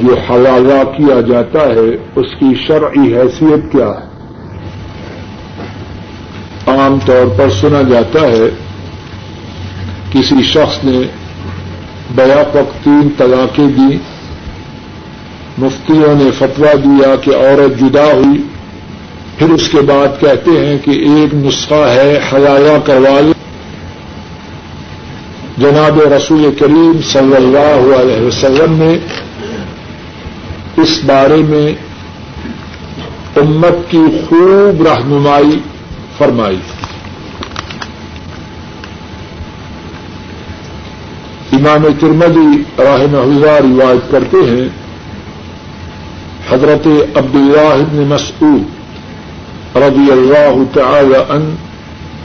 جو حوالہ کیا جاتا ہے، اس کی شرعی حیثیت کیا ہے؟ عام طور پر سنا جاتا ہے، کسی شخص نے بیا وقت تین طلاقیں دی مفتیوں نے فتوا دیا کہ عورت جدا ہوئی، پھر اس کے بعد کہتے ہیں کہ ایک نسخہ ہے حیایا کروا لیں جناب رسول کریم صلی اللہ علیہ وسلم نے اس بارے میں امت کی خوب رہنمائی فرمائی۔ امام ترمدی راہ اللہ روایت کرتے ہیں، حضرت عبداللہ بن مسعود رضی اللہ تعالی ان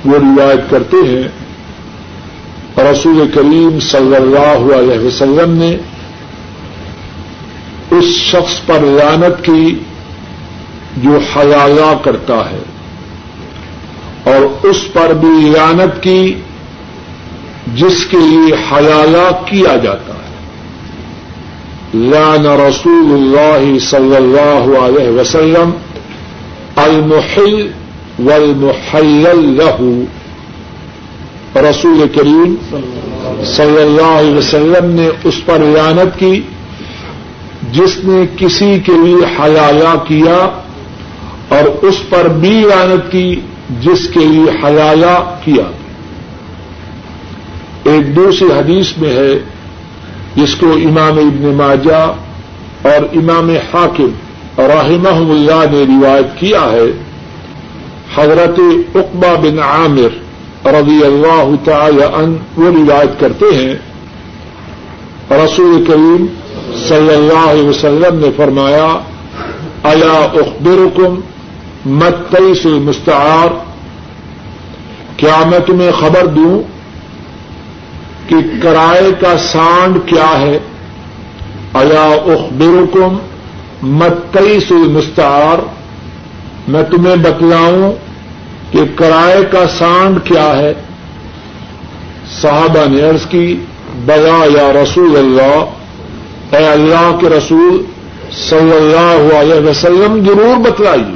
وہ روایت کرتے ہیں۔ رسول کریم صلی اللہ علیہ وسلم نے اس شخص پر لانت کی جو حیایا کرتا ہے اور اس پر بھی لانت کی جس کے لیے حیایا کیا جاتا ہے۔ لان رسول اللہ صلی اللہ علیہ وسلم المحل والمحلل له۔ رسول کریم صلی اللہ علیہ وسلم نے اس پر لانت کی۔ جس نے کسی کے لیے حلایا کیا اور اس پر بھی لانت کی جس کے لیے حلایا کیا۔ ایک دوسری حدیث میں ہے، جس کو امام ابن ماجہ اور امام حاکم رحمہ اللہ نے روایت کیا ہے۔ حضرت اقبا بن عامر رضی اللہ تعالی ان وہ روایت کرتے ہیں، رسول کریم صلی اللہ علیہ وسلم نے فرمایا ایا اخبرکم متئی سے مستعار کیا میں تمہیں خبر دوں کہ کرائے کا سانڈ کیا ہے؟ ایا اخبرکم متئی سے مستعار میں تمہیں بتلاؤں کہ کرائے کا سانڈ کیا ہے۔ صحابہ نے عرض کی بیا یا رسول اللہ اے اللہ کے رسول صلی اللہ علیہ وسلم ضرور بتلائیے۔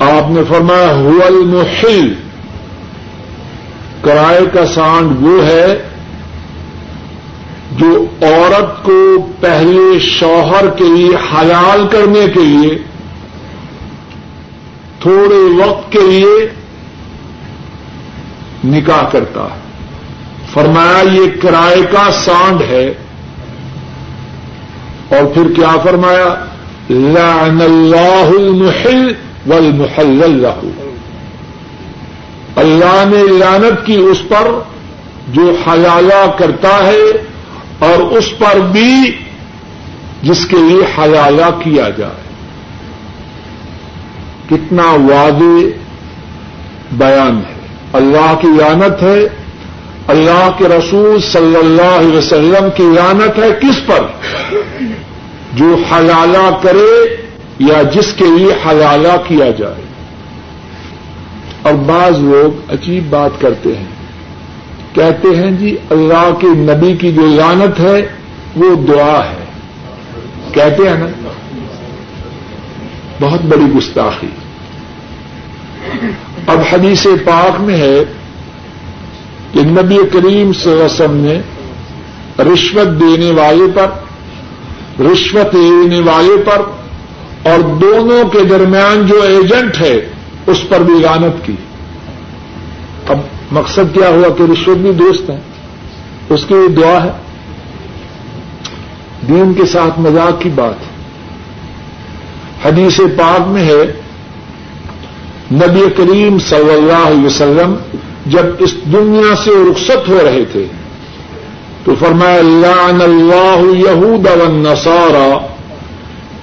آپ نے فرمایا ہو المحل کرائے کا سانڈ وہ ہے جو عورت کو پہلے شوہر کے لیے حلال کرنے کے لیے، تھوڑے وقت کے لیے نکاح کرتا ہے۔ فرمایا، یہ کرائے کا سانڈ ہے۔ اور پھر کیا فرمایا؟ لعن اللہ المحل والمحلل له. اللہ نے لانت کی اس پر جو حلالہ کرتا ہے اور اس پر بھی جس کے لیے حلالہ کیا جائے۔ کتنا واضح بیان ہے۔ اللہ کی لانت ہے اللہ کے رسول صلی اللہ علیہ وسلم کی لانت ہے کس پر؟ جو حلالہ کرے یا جس کے لیے حلالہ کیا جائے۔ اور بعض لوگ عجیب بات کرتے ہیں۔ کہتے ہیں جی اللہ کے نبی کی جو لانت ہے، وہ دعا ہے۔ کہتے ہیں نا، بہت بڑی گستاخی۔ اب حدیث پاک میں ہے کہ نبی کریم صلی اللہ علیہ وسلم نے رشوت دینے والے پر، رشوت لینے والے پر اور دونوں کے درمیان جو ایجنٹ ہے، اس پر بھی غانت کی۔ اب مقصد کیا ہوا کہ رشوت بھی دوست ہے اس کی دعا ہے۔ دین کے ساتھ مذاق کی بات۔ حدیث پاک میں ہے، نبی کریم صلی اللہ علیہ وسلم جب اس دنیا سے رخصت ہو رہے تھے تو فرمایا، لعن اللہ یہود والنصارى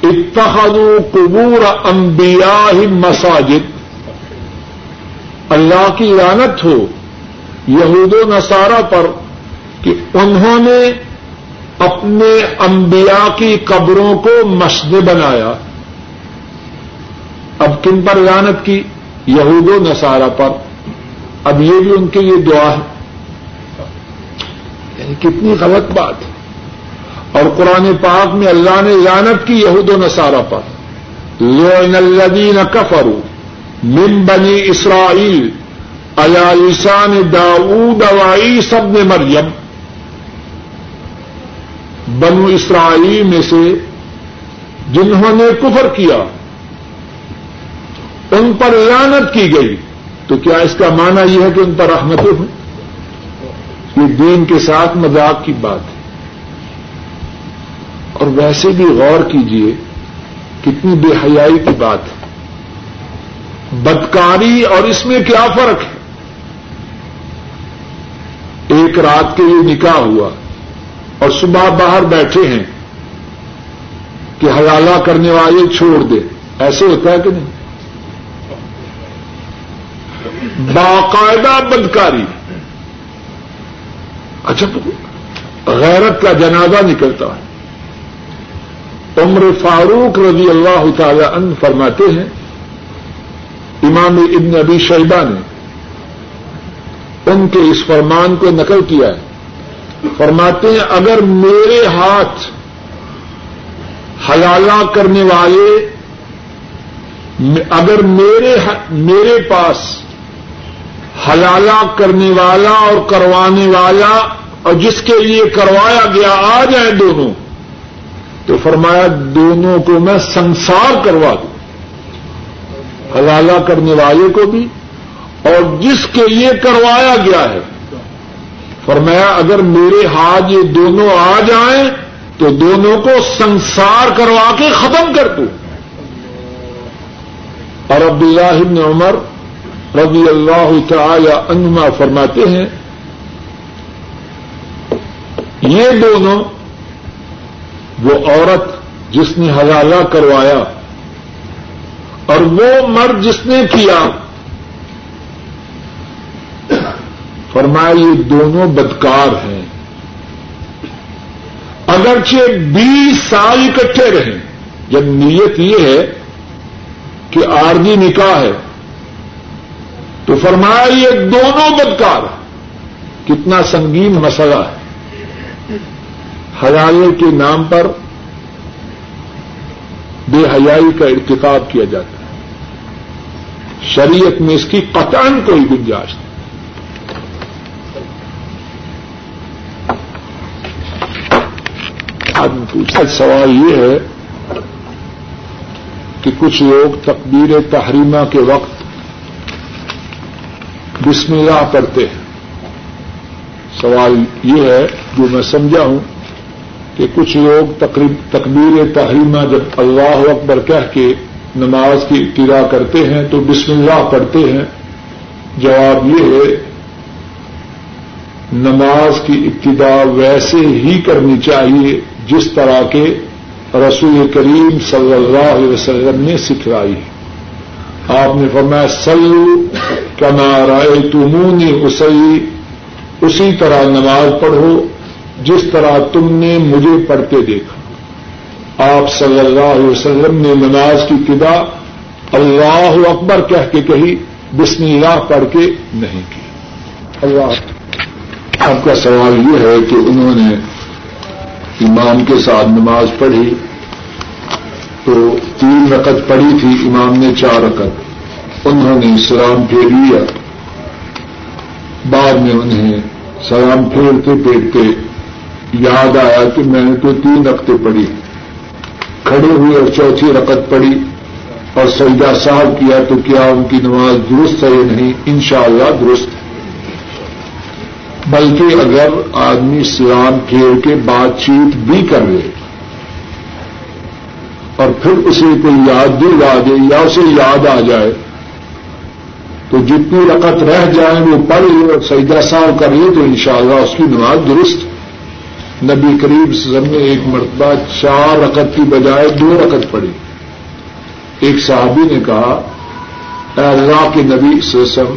اتخذوا قبور انبیاء مساجد۔ اللہ کی لعنت ہو یہود و نصارہ پر کہ انہوں نے اپنے انبیاء کی قبروں کو مسجد بنایا۔ اب کن پر لانت کی؟ یہود و نصارہ پر۔ اب یہ بھی ان کے لیے دعا ہے۔ یعنی کتنی غلط بات۔ ہے اور قرآن پاک میں اللہ نے لانت کی یہود و نصارہ پر۔ لوئن الدین کفرو من بنی اسرائیل علیسان داود اوائی سب نے مریم۔ بنو اسرائیل میں سے جنہوں نے کفر کیا، ان پر لانت کی گئی۔ تو کیا اس کا معنی یہ ہے کہ ان پر رحمتیں ہوں یہ دین کے ساتھ مذاق کی بات ہے۔ اور ویسے بھی غور کیجیے کتنی بے حیائی کی بات ہے۔ بدکاری اور اس میں کیا فرق ہے؟ ایک رات کے لیے نکاح ہوا اور صبح باہر بیٹھے ہیں کہ حوالہ کرنے والے چھوڑ دے۔ ایسے ہوتا ہے کہ نہیں؟ باقاعدہ بدکاری۔ اچھا غیرت کا جنازہ نکلتا ہے۔ عمر فاروق رضی اللہ تعالی عنہ فرماتے ہیں، امام ابن ابی شیبہ نے ان کے اس فرمان کو نقل کیا ہے۔ فرماتے ہیں، اگر میرے ہاتھ حلالہ کرنے والے، اگر میرے میرے پاس حلالہ کرنے والا اور کروانے والا اور جس کے لیے کروایا گیا آ جائیں دونوں۔ تو فرمایا دونوں کو میں سنسار کروا دوں۔ حلالہ کرنے والے کو بھی اور جس کے لیے کروایا گیا ہے۔ فرمایا اگر میرے ہاتھ یہ دونوں آ جائیں تو دونوں کو سنسار کروا کے ختم کر دوں۔ اور عبداللہ بن عمر رضی اللہ تعالی عنما فرماتے ہیں، یہ دونوں وہ عورت جس نے حوالہ کروایا اور وہ مرد جس نے کیا۔ فرمایا، یہ دونوں بدکار ہیں۔ اگرچہ بیس سال اکٹھے رہیں، جب نیت یہ ہے کہ آرگی نکاح ہے تو فرمایا، یہ دونوں بدکار کتنا سنگین مسئلہ ہے۔ حیالے کے نام پر بے حیائی کا ارتکاب کیا جاتا ہے۔ شریعت میں اس کی قطعاً کوئی گنجائش نہیں۔ آدمی پوچھا سوال یہ ہے کہ کچھ لوگ تقبیر تحریمہ کے وقت بسم اللہ پڑھتے ہیں۔ سوال یہ ہے جو میں سمجھا ہوں کہ کچھ لوگ تقبیر تحریمہ جب اللہ اکبر کہہ کے نماز کی ابتدا کرتے ہیں تو بسم اللہ پڑھتے ہیں۔ جواب یہ ہے، نماز کی ابتدا ویسے ہی کرنی چاہیے جس طرح کے رسول کریم صلی اللہ علیہ وسلم نے سکھلائی ہے۔ آپ نے فرمایا سلو کما رائے تمونی اسئی اسی طرح نماز پڑھو جس طرح تم نے مجھے پڑھتے دیکھا۔ آپ صلی اللہ علیہ وسلم نے نماز کی ابتدا اللہ اکبر کہہ کے کہی، بسم اللہ پڑھ کے نہیں کی۔ اللہ۔ آپ کا سوال یہ ہے کہ انہوں نے امام کے ساتھ نماز پڑھی۔ تو تین رقط پڑھی تھی، امام نے چار رقط انہوں نے سلام پھیر لیا۔ بعد میں انہیں سلام پھیرتے پھیرتے یاد آیا کہ میں نے تو تین رقطیں پڑھی۔ کھڑے ہوئے اور چوتھی رقط پڑھی اور سجدہ صاحب کیا تو کیا ان کی نماز درست ہے یا نہیں؟ انشاءاللہ درست۔ ہے بلکہ اگر آدمی سلام پھیر کے بات چیت بھی کر لے اور پھر اسے کوئی یاد دلا دے یا اسے یاد آ جائے۔ تو جتنی رقط رہ جائیں وہ پڑھ لے اور سجدہ صاحب کر لے تو انشاءاللہ اس کی نماز درست۔ نبی قریب سزم نے ایک مرتبہ چار رقط کی بجائے دو رقط پڑھی۔ ایک صحابی نے کہا، اے اللہ کے نبی سسم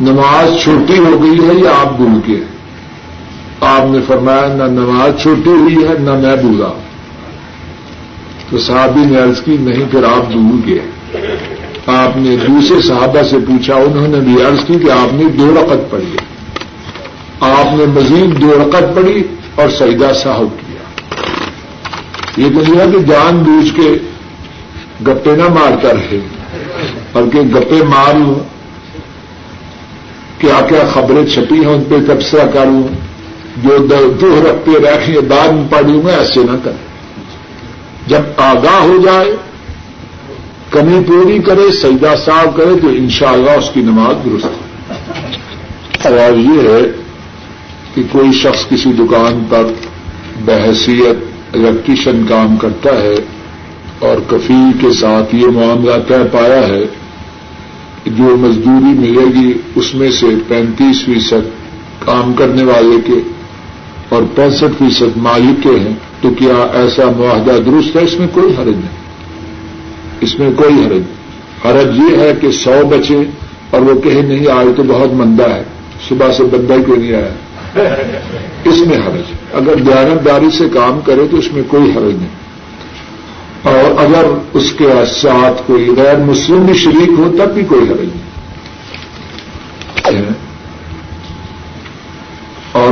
نماز چھوٹی ہو گئی ہے یا آپ بھول کے آپ نے فرمایا، نہ نماز چھوٹی ہوئی ہے نہ میں بھولا۔ تو صحابی نے عرض کی، نہیں پھر آپ بھول گئے۔ آپ نے دوسرے صحابہ سے پوچھا، انہوں نے بھی عرض کی کہ آپ نے دو رقط پڑھی۔ آپ نے مزید دو رقط پڑھی اور سیدا صاحب کیا۔ یہ تو نہیں ہے کہ جان بوجھ کے گپے نہ مار کر رہے بلکہ گپے مار لوں کیا کیا خبریں چھپی ہیں، ان پہ تبصرہ کروں جو دوہ رکھتے رہے بعد میں پڑھوں میں ایسے نہ کریں جب آگاہ ہو جائے، کمی پوری کرے سیدا صاف کرے، تو انشاءاللہ اس کی نماز درست ہے سوال یہ ہے کہ کوئی شخص کسی دکان پر بحثیت، الیکٹریشن کام کرتا ہے اور کفیل کے ساتھ یہ معاملہ طے پایا ہے کہ جو مزدوری ملے گی، اس میں سے پینتیس فیصد کام کرنے والے کے اور پینسٹھ فیصد مالک کے ہیں۔ تو کیا ایسا معاہدہ درست ہے؟ اس میں کوئی حرج نہیں۔ اس میں کوئی حرج نہیں۔ حرج یہ ہے کہ سو بچے اور وہ کہیں نہیں آئے تو بہت مندہ ہے، صبح سے بندہ کیوں نہیں آیا؟ اس میں حرج۔ اگر دیانتداری سے کام کرے تو اس میں کوئی حرج نہیں۔ اور اگر اس کے ساتھ کوئی غیر مسلم بھی شریک ہو، تب بھی کوئی حرج نہیں۔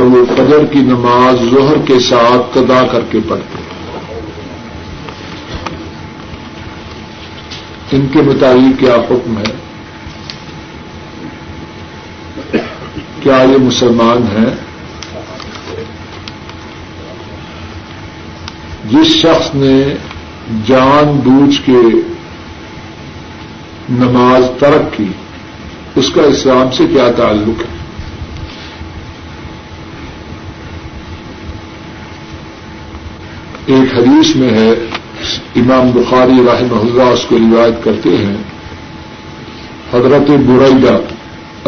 اور وہ فجر کی نماز ظہر کے ساتھ قدا کر کے پڑھتے ان کے مطابق کیا حکم ہے؟ کیا یہ مسلمان ہیں؟ جس شخص نے جان بوجھ کے نماز ترک کی، اس کا اسلام سے کیا تعلق ہے؟ ایک حدیث میں ہے، امام بخاری رحمہ اللہ اس کو روایت کرتے ہیں۔ حضرت برعیدہ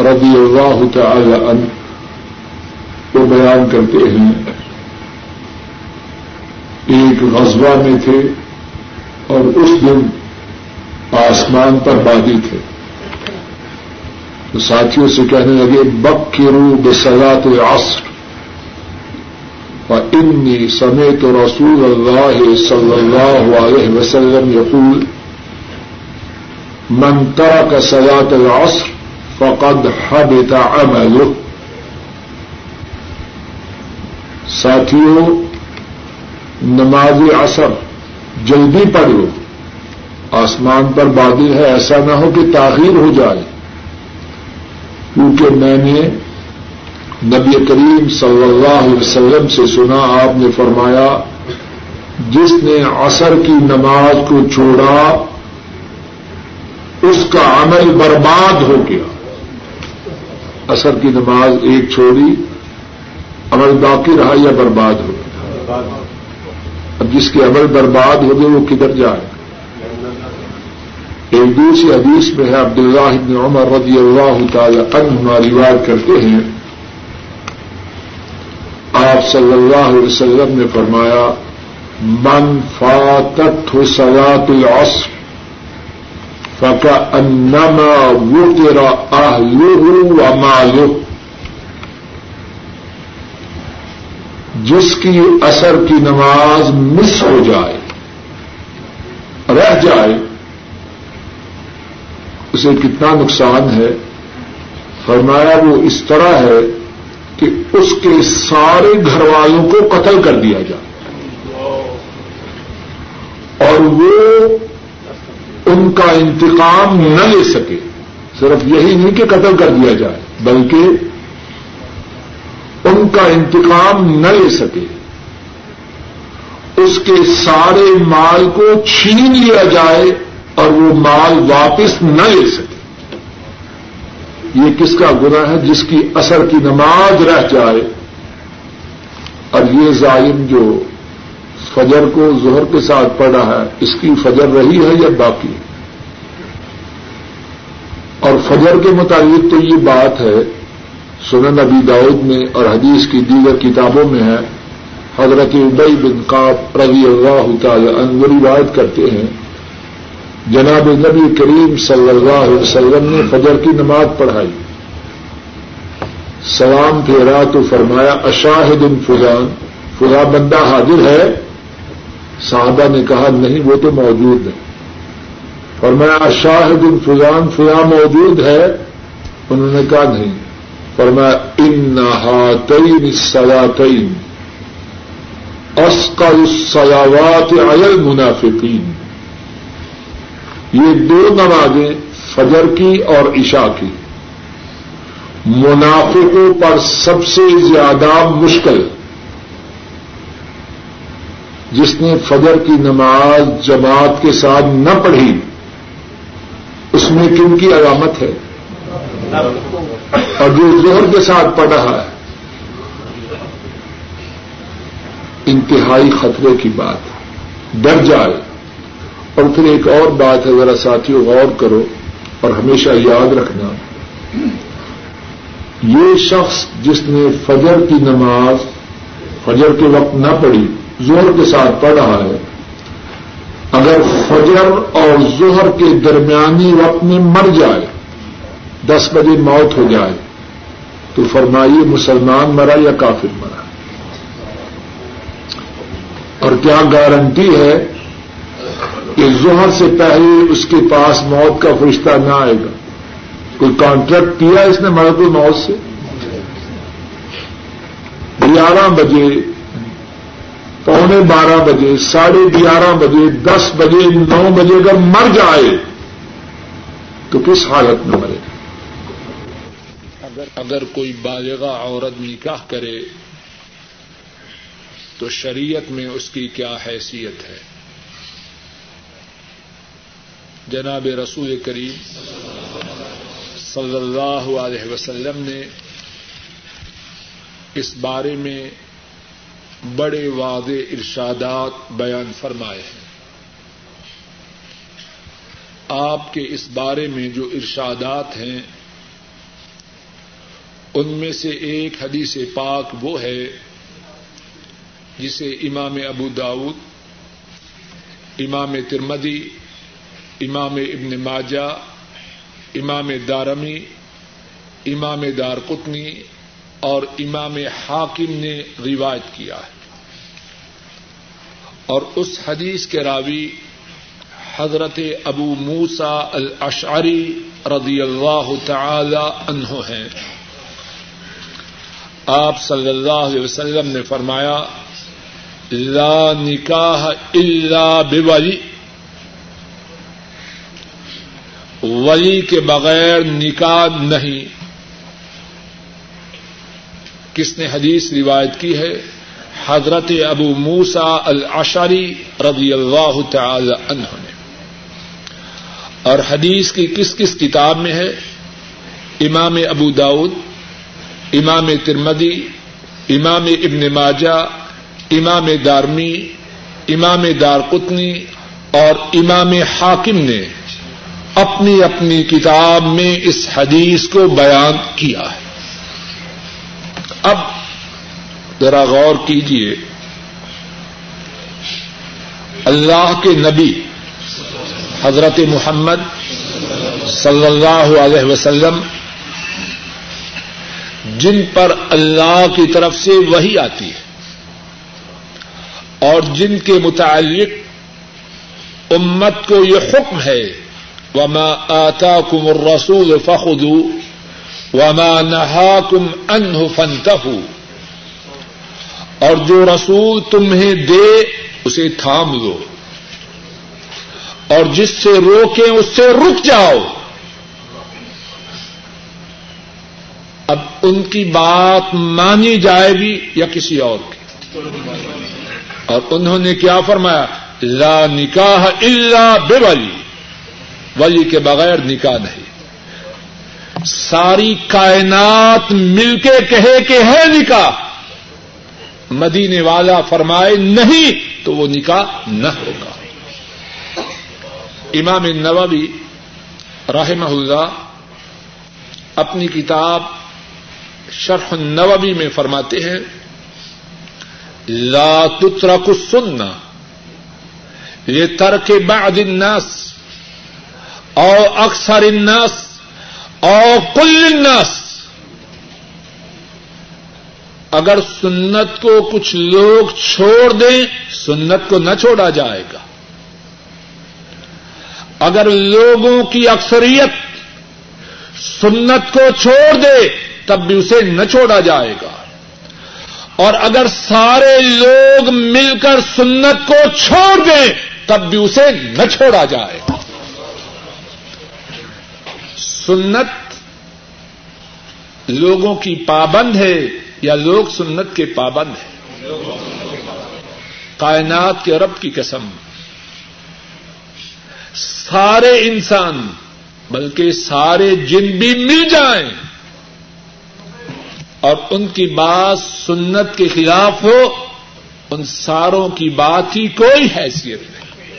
رضی اللہ تعالی عنہ کو بیان کرتے ہیں۔ ایک غزوہ میں تھے اور اس دن آسمان پر بادی تھے۔ تو ساتھیوں سے کہنے لگے بک کے رو بسلات عصر انی سمیت رسول اللہ صلی اللہ علیہ وسلم یقول من ترک سلاط العصر فقد حبط عمله. ساتھیوں نماز عصر جلدی پڑھ لو آسمان پر بادل ہے، ایسا نہ ہو کہ تاخیر ہو جائے، کیونکہ میں نے نبی کریم صلی اللہ علیہ وسلم سے سنا، آپ نے فرمایا، جس نے عصر کی نماز کو چھوڑا، اس کا عمل برباد ہو گیا۔ عصر کی نماز ایک چھوڑی، عمل باقی رہا یا برباد ہو گیا؟ اب جس کے عمل برباد ہو گئے، وہ کدھر جائے؟ ایک دوسری حدیث میں ہے، عبداللہ بن عمر رضی اللہ تعالی عنہ روایت کرتے ہیں آپ صلی اللہ علیہ وسلم نے فرمایا، من فاتت سلاط العصر فکا انما وہ تیرا آلو و جس کی اثر کی نماز مس ہو جائے، رہ جائے، اسے کتنا نقصان ہے؟ فرمایا، وہ اس طرح ہے کہ اس کے سارے گھر والوں کو قتل کر دیا جائے۔ اور وہ ان کا انتقام نہ لے سکے۔ صرف یہی نہیں کہ قتل کر دیا جائے، بلکہ ان کا انتقام نہ لے سکے۔ اس کے سارے مال کو چھین لیا جائے اور وہ مال واپس نہ لے سکے۔ یہ کس کا گناہ ہے جس کی اثر کی نماز رہ جائے؟ اور یہ ظالم جو فجر کو زہر کے ساتھ پڑا ہے، اس کی فجر رہی ہے یا باقی؟ اور فجر کے مطابق تو یہ بات ہے، سنن ابی داود میں اور حدیث کی دیگر کتابوں میں ہے، حضرت ابئی بن قاب رضی اللہ تعالی عنہ روایت کرتے ہیں جناب نبی کریم صلی اللہ علیہ وسلم نے فجر کی نماز پڑھائی۔ سلام پھیرا تو فرمایا، اشاہد ان فلان فلا بندہ حاضر ہے؟ صحابہ نے کہا، نہیں، وہ تو موجود ہے۔ فرمایا، اشاہد ان فلان فلا موجود ہے؟ انہوں نے کہا، نہیں۔ فرمایا ان نہاتین سلاتین اسقل الصلاوات علی المنافقین یہ دو نمازیں فجر کی اور عشاء کی۔ منافقوں پر سب سے زیادہ مشکل۔ جس نے فجر کی نماز جماعت کے ساتھ نہ پڑھی، اس میں کن کی علامت ہے؟ اور جو زہر کے ساتھ پڑھ رہا ہے۔ انتہائی خطرے کی بات۔ ڈر جائے۔ اور پھر ایک اور بات ہے، ذرا ساتھیوں غور کرو اور ہمیشہ یاد رکھنا۔ یہ شخص جس نے فجر کی نماز، فجر کے وقت نہ پڑھی، زہر کے ساتھ پڑھ رہا ہے۔ اگر فجر اور زہر کے درمیانی وقت میں مر جائے، دس بجے موت ہو جائے، تو فرمائیے مسلمان مرا یا کافر مرا؟ اور کیا گارنٹی ہے کہ زہر سے پہلے اس کے پاس موت کا فرشتہ نہ آئے گا۔ کوئی کانٹریکٹ کیا اس نے مرد موت سے؟ گیارہ بجے، پونے بارہ بجے، ساڑھے گیارہ بجے، دس بجے، نو بجے اگر مر جائے، تو کس حالت میں مرے؟ اگر اگر کوئی بالغ عورت نکاح کرے، تو شریعت میں اس کی کیا حیثیت ہے؟ جناب رسول کریم صلی اللہ علیہ وسلم نے اس بارے میں بڑے واضح ارشادات بیان فرمائے ہیں۔ آپ کے اس بارے میں جو ارشادات ہیں، ان میں سے ایک حدیث پاک وہ ہے جسے امام ابو داود، امام ترمدی امام ابن ماجہ، امام دارمی، امام دار قطنی اور امام حاکم نے روایت کیا ہے۔ اور اس حدیث کے راوی حضرت ابو موسا الاشعری رضی اللہ تعالی عنہ ہیں۔ آپ صلی اللہ علیہ وسلم نے فرمایا، لا نکاح الا بولی۔ ولی کے بغیر نکاح نہیں۔ کس نے حدیث روایت کی ہے؟ حضرت ابو موسا العشری رضی اللہ تعالی عنہ نے۔ اور حدیث کی کس کس کتاب میں ہے؟ امام ابو داود، امام ترمدی امام ابن ماجہ، امام دارمی، امام دار قطنی اور امام حاکم نے اپنی اپنی کتاب میں اس حدیث کو بیان کیا ہے۔ اب ذرا غور کیجیے اللہ کے نبی حضرت محمد صلی اللہ علیہ وسلم جن پر اللہ کی طرف سے وہی آتی ہے اور جن کے متعلق امت کو یہ حکم ہے وما آتا کم رسول وما نہا کم انہ اور جو رسول تمہیں دے، اسے تھام لو۔ اور جس سے روکیں، اس سے رک جاؤ۔ اب ان کی بات مانی جائے گی یا کسی اور کی؟ اور انہوں نے کیا فرمایا؟ لا نکاح الا بے ولی کے بغیر نکاح نہیں۔ ساری کائنات مل کے کہے کہ ہے نکاح۔ مدینے والا فرمائے نہیں تو وہ نکاح نہ ہوگا۔ امام نووی رحمہ اللہ اپنی کتاب شرح النووی میں فرماتے ہیں، لا تترک السنہ یہ ترک بعد الناس۔ او اکثر الناس او کل الناس اگر سنت کو کچھ لوگ چھوڑ دیں سنت کو نہ چھوڑا جائے گا اگر لوگوں کی اکثریت سنت کو چھوڑ دے تب بھی اسے نہ چھوڑا جائے گا اور اگر سارے لوگ مل کر سنت کو چھوڑ دیں تب بھی اسے نہ چھوڑا جائے سنت لوگوں کی پابند ہے یا لوگ سنت کے پابند ہیں؟ کائنات کے رب کی قسم، سارے انسان، بلکہ سارے جن بھی مل جائیں اور ان کی بات سنت کے خلاف ہو، ان ساروں کی بات ہی کوئی حیثیت نہیں۔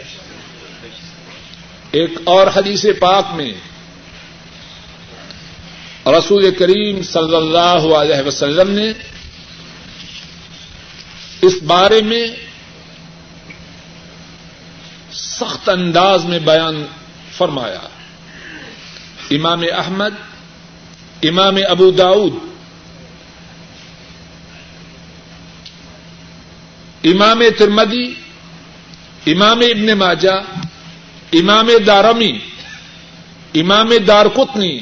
ایک اور حدیث پاک میں رسول کریم صلی اللہ علیہ وسلم نے اس بارے میں سخت انداز میں بیان فرمایا۔ امام احمد، امام ابو داؤد امام ترمدی امام ابن ماجا امام دارمی، امام دار قطنی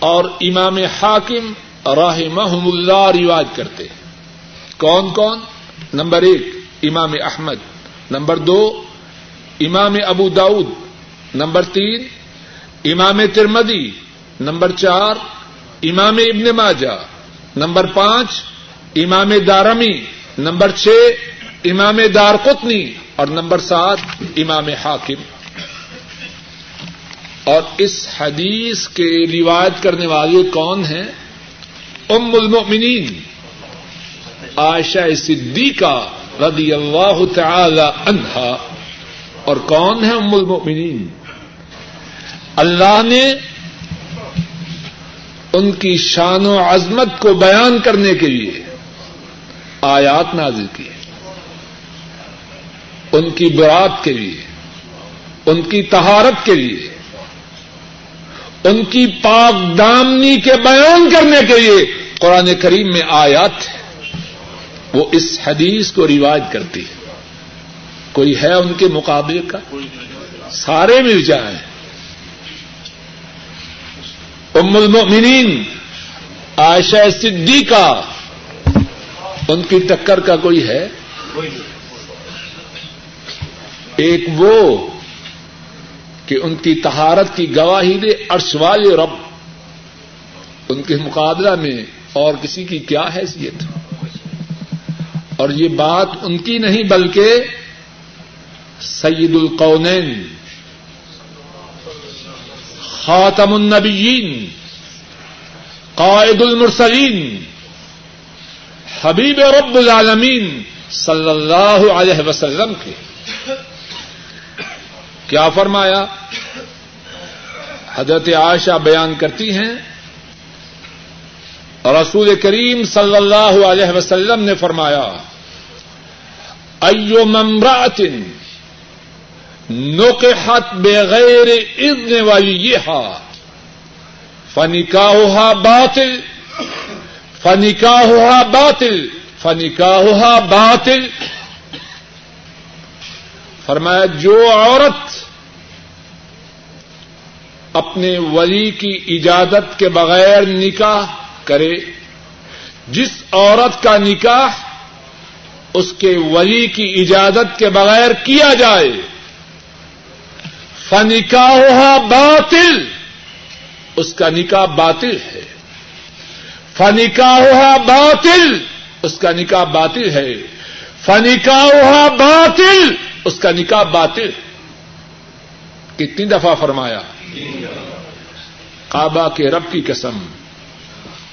اور امام حاکم راہ محم اللہ رواج کرتے کون کون؟ نمبر ایک، امام احمد۔ نمبر دو، امام ابو داؤد نمبر تین، امام ترمدی نمبر چار، امام ابن ماجا نمبر پانچ، امام دارمی۔ نمبر چھ، امام دار قطنی اور نمبر سات، امام حاکم۔ اور اس حدیث کے روایت کرنے والے کون ہیں؟ ام المؤمنین، عائشہ صدیقہ رضی اللہ تعالی عنہا، اور کون ہے ام المؤمنین؟ اللہ نے ان کی شان و عظمت کو بیان کرنے کے لیے آیات نازل کی، ان کی برات کے لیے، ان کی تہارت کے لیے ان کی پاک دامنی کے بیان کرنے کے لیے قرآن کریم میں آیات ہے وہ اس حدیث کو رواج کرتی ہے کوئی ہے ان کے مقابلے کا؟ سارے مل جائیں۔ ام المؤمنین عائشہ صدیقہ ان کی ٹکر کا کوئی ہے؟ ایک وہ کہ ان کی تہارت کی گواہی دے عرش والے رب۔ ان کے مقابلہ میں اور کسی کی کیا حیثیت؟ اور یہ بات ان کی نہیں بلکہ سید القونین، خاتم النبیین، قائد المرسلین، حبیب رب العالمین صلی اللہ علیہ وسلم کے۔ کیا فرمایا؟ حضرت عائشہ بیان کرتی ہیں، رسول کریم صلی اللہ علیہ وسلم نے فرمایا، ایو ممرات نقحت بغیر اذن والی یہ فنکاہا باطل فنکاہا باطل فنکاہا باطل۔ فرمایا، جو عورت اپنے ولی کی اجازت کے بغیر نکاح کرے۔ جس عورت کا نکاح اس کے ولی کی اجازت کے بغیر کیا جائے فنکاح باطل، اس کا نکاح باطل ہے۔ فنکاح باطل، اس کا نکاح باطل ہے۔ فنکاح باطل، اس کا نکاح باطل۔ کتنی دفعہ فرمایا۔ کعبہ کے رب کی قسم،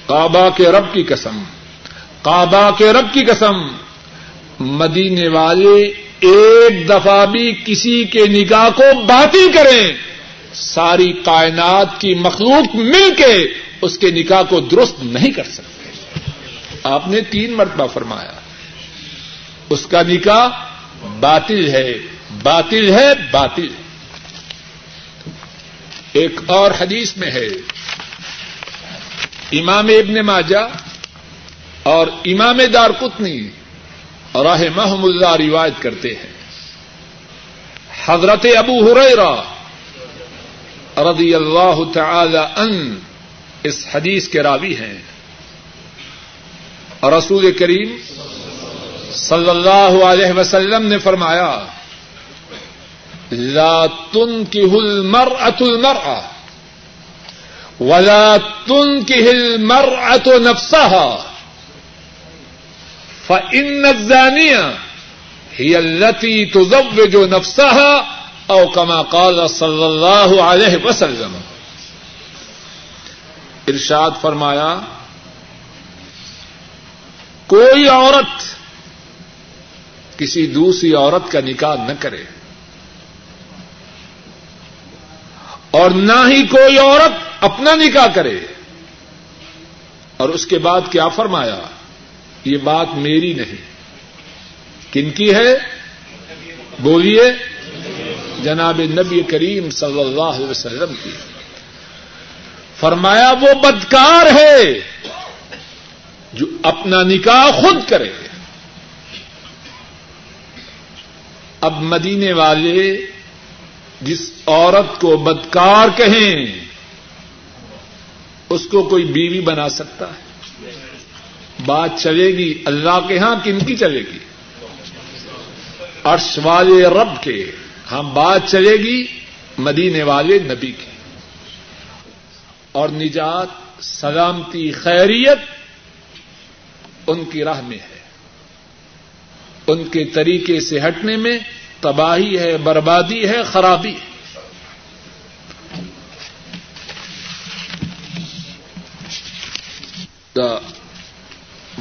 کعبہ کے رب کی قسم، کعبہ کے رب کی قسم۔ مدینے والے ایک دفعہ بھی کسی کے نکاح کو باطل کریں۔ ساری کائنات کی مخلوق مل کے اس کے نکاح کو درست نہیں کر سکتے۔ آپ نے تین مرتبہ فرمایا، اس کا نکاح باطل ہے باطل ہے باطل ہے۔ ایک اور حدیث میں ہے۔ امام ابن ماجا اور امام دار کتنی راہ محم اللہ روایت کرتے ہیں۔ حضرت ابو ہریرا رضی اللہ تعالی ان اس حدیث کے راوی ہیں۔ رسول کریم صلی اللہ علیہ وسلم نے فرمایا لا تنكح المرأة المرأة ولا تنكح المرأة نفسها فإن الزانية هي التي تزوج نفسها أو كما قال صلى الله عليه وسلم ارشاد فرمایا، کوئی عورت کسی دوسری عورت کا نکاح نہ کرے۔ اور نہ ہی کوئی عورت اپنا نکاح کرے۔ اور اس کے بعد کیا فرمایا؟ یہ بات میری نہیں۔ کن کی ہے؟ بولیے۔ جناب نبی کریم صلی اللہ علیہ وسلم کی۔ فرمایا، وہ بدکار ہے جو اپنا نکاح خود کرے۔ اب مدینے والے جس عورت کو بدکار کہیں، اس کو کوئی بیوی بنا سکتا ہے۔ بات چلے گی اللہ کے ہاں کن کی چلے گی؟ عرش والے رب کے۔ ہم بات چلے گی مدینے والے نبی کی۔ اور نجات، سلامتی، خیریت ان کی راہ میں ہے۔ ان کے طریقے سے ہٹنے میں تباہی ہے، بربادی ہے، خرابی ہے۔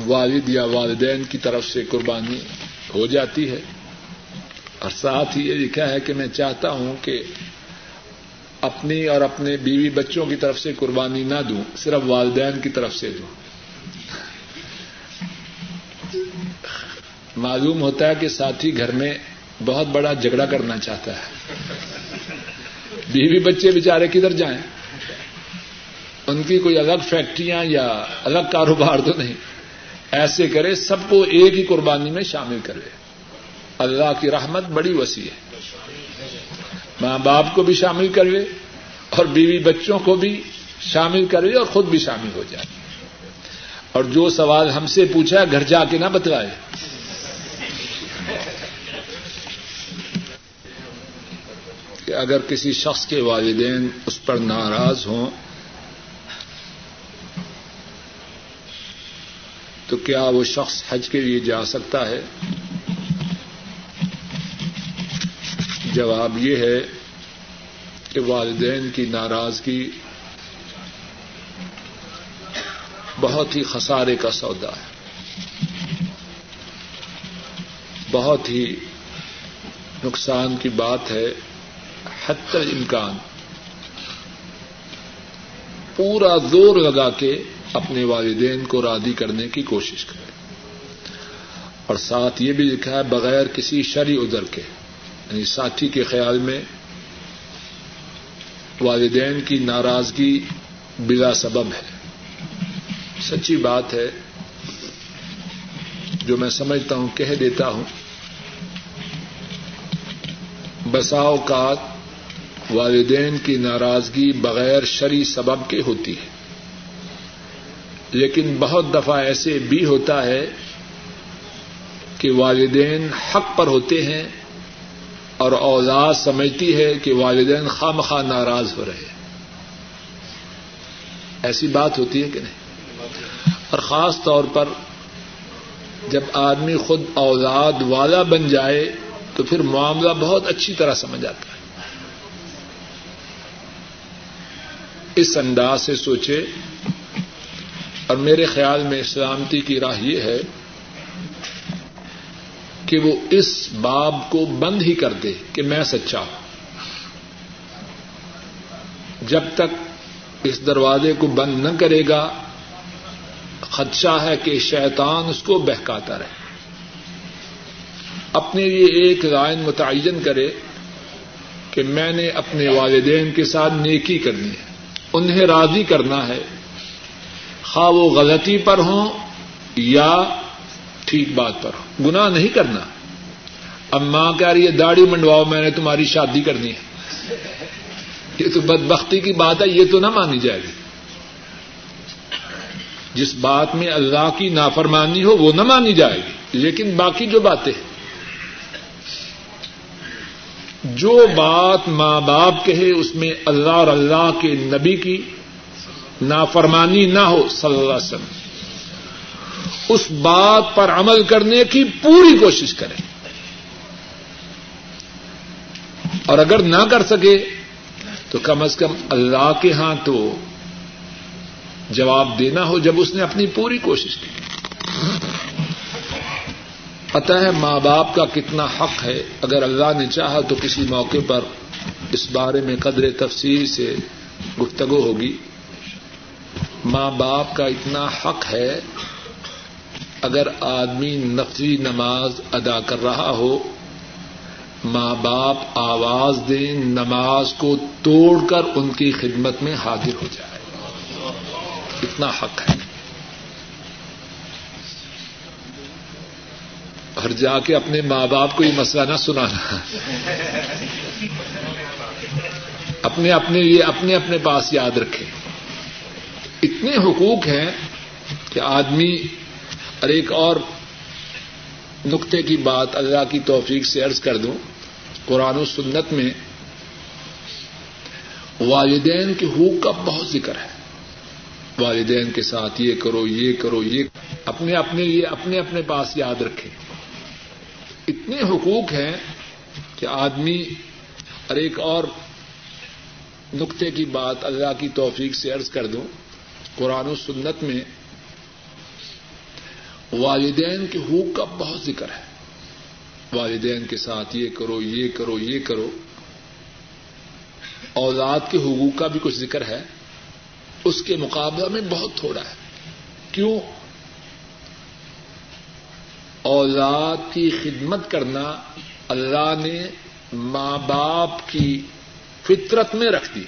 والد یا والدین کی طرف سے قربانی ہو جاتی ہے۔ اور ساتھ ہی یہ لکھا ہے کہ میں چاہتا ہوں کہ اپنی اور اپنے بیوی بچوں کی طرف سے قربانی نہ دوں، صرف والدین کی طرف سے دوں۔ معلوم ہوتا ہے کہ ساتھی گھر میں بہت بڑا جھگڑا کرنا چاہتا ہے۔ بیوی بچے بےچارے کدھر جائیں؟ ان کی کوئی الگ فیکٹریاں یا الگ کاروبار تو نہیں۔ ایسے کرے سب کو ایک ہی قربانی میں شامل کرے۔ اللہ کی رحمت بڑی وسیع ہے۔ ماں باپ کو بھی شامل کر لے اور بیوی بچوں کو بھی شامل کر لے اور خود بھی شامل ہو جائے۔ اور جو سوال ہم سے پوچھا گھر جا کے نہ بتلائے۔ کہ اگر کسی شخص کے والدین اس پر ناراض ہوں، تو کیا وہ شخص حج کے لیے جا سکتا ہے؟ جواب یہ ہے کہ والدین کی ناراضگی بہت ہی خسارے کا سودا ہے۔ بہت ہی نقصان کی بات ہے۔ حت امکان پورا زور لگا کے اپنے والدین کو رادی کرنے کی کوشش کرے۔ اور ساتھ یہ بھی لکھا ہے، بغیر کسی شری ادر کے یعنی ساتھی کے خیال میں والدین کی ناراضگی بلا سبب ہے۔ سچی بات ہے، جو میں سمجھتا ہوں، کہہ دیتا ہوں، بسا اوقات والدین کی ناراضگی بغیر شری سبب کے ہوتی ہے۔ لیکن بہت دفعہ ایسے بھی ہوتا ہے کہ والدین حق پر ہوتے ہیں اور اولاد سمجھتی ہے کہ والدین خواہ ناراض ہو رہے ہیں۔ ایسی بات ہوتی ہے کہ نہیں؟ اور خاص طور پر جب آدمی خود اولاد والا بن جائے تو پھر معاملہ بہت اچھی طرح سمجھ آتا ہے۔ اس انداز سے سوچے اور میرے خیال میں سلامتی کی راہ یہ ہے کہ وہ اس باب کو بند ہی کر دے کہ میں سچا ہوں۔ جب تک اس دروازے کو بند نہ کرے گا، خدشہ ہے کہ شیطان اس کو بہکاتا رہے۔ اپنے لیے ایک رائن متعین کرے کہ میں نے اپنے والدین کے ساتھ نیکی کرنی ہے۔ انہیں راضی کرنا ہے۔ خواہ وہ غلطی پر ہوں یا ٹھیک بات پر ہو گنا نہیں کرنا۔ اب ماں کہہ رہی ہے، داڑھی منڈواؤ، میں نے تمہاری شادی کرنی ہے۔ یہ تو بدبختی کی بات ہے، یہ تو نہ مانی جائے گی۔ جس بات میں اللہ کی نافرمانی ہو، وہ نہ مانی جائے گی۔ لیکن باقی جو باتیں ہیں جو بات ماں باپ کہے اس میں اللہ اور اللہ کے نبی کی نافرمانی نہ ہو، صلی اللہ علیہ وسلم۔ اس بات پر عمل کرنے کی پوری کوشش کریں۔ اور اگر نہ کر سکے، تو کم از کم اللہ کے ہاں تو جواب دینا ہو جب اس نے اپنی پوری کوشش کی۔ پتا ہے ماں باپ کا کتنا حق ہے؟ اگر اللہ نے چاہا تو کسی موقع پر اس بارے میں قدر تفصیل سے گفتگو ہوگی۔ ماں باپ کا اتنا حق ہے، اگر آدمی نفری نماز ادا کر رہا ہو، ماں باپ آواز دیں، نماز کو توڑ کر ان کی خدمت میں حاضر ہو جائے۔ اتنا حق ہے۔ اور جا کے اپنے ماں باپ کو یہ مسئلہ نہ سنانا۔ اپنے اپنے یہ اپنے اپنے پاس یاد رکھے۔ اتنے حقوق ہیں کہ آدمی اور ایک اور نقطے کی بات اللہ کی توفیق سے عرض کر دوں۔ قرآن و سنت میں والدین کے حقوق کا بہت ذکر ہے۔ والدین کے ساتھ یہ کرو یہ کرو، یہ اپنے اپنے یہ اپنے اپنے پاس یاد رکھے۔ اتنے حقوق ہیں کہ آدمی اور ایک اور نقطے کی بات اللہ کی توفیق سے عرض کر دوں۔ قرآن و سنت میں والدین کے حقوق کا بہت ذکر ہے۔ والدین کے ساتھ یہ کرو یہ کرو یہ کرو۔ اولاد کے حقوق کا بھی کچھ ذکر ہے۔ اس کے مقابلہ میں بہت تھوڑا ہے۔ کیوں؟ اولاد کی خدمت کرنا اللہ نے ماں باپ کی فطرت میں رکھ دی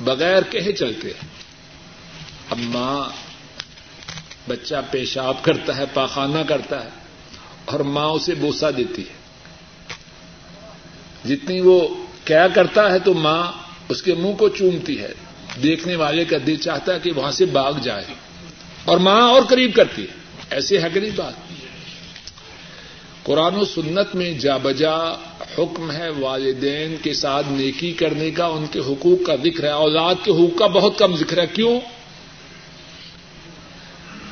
بغیر کہے چلتے اب ماں بچہ پیشاب کرتا ہے، پاخانہ کرتا ہے اور ماں اسے بوسا دیتی ہے۔ جتنی وہ کیا کرتا ہے تو ماں اس کے منہ کو چومتی ہے۔ دیکھنے والے کا دل چاہتا ہے کہ وہاں سے باغ جائے اور ماں اور قریب کرتی ہے۔ ایسے ہے کہ نہیں بات۔ قرآن و سنت میں جا بجا حکم ہے والدین کے ساتھ نیکی کرنے کا، ان کے حقوق کا ذکر ہے، اولاد کے حقوق کا بہت کم ذکر ہے۔ کیوں؟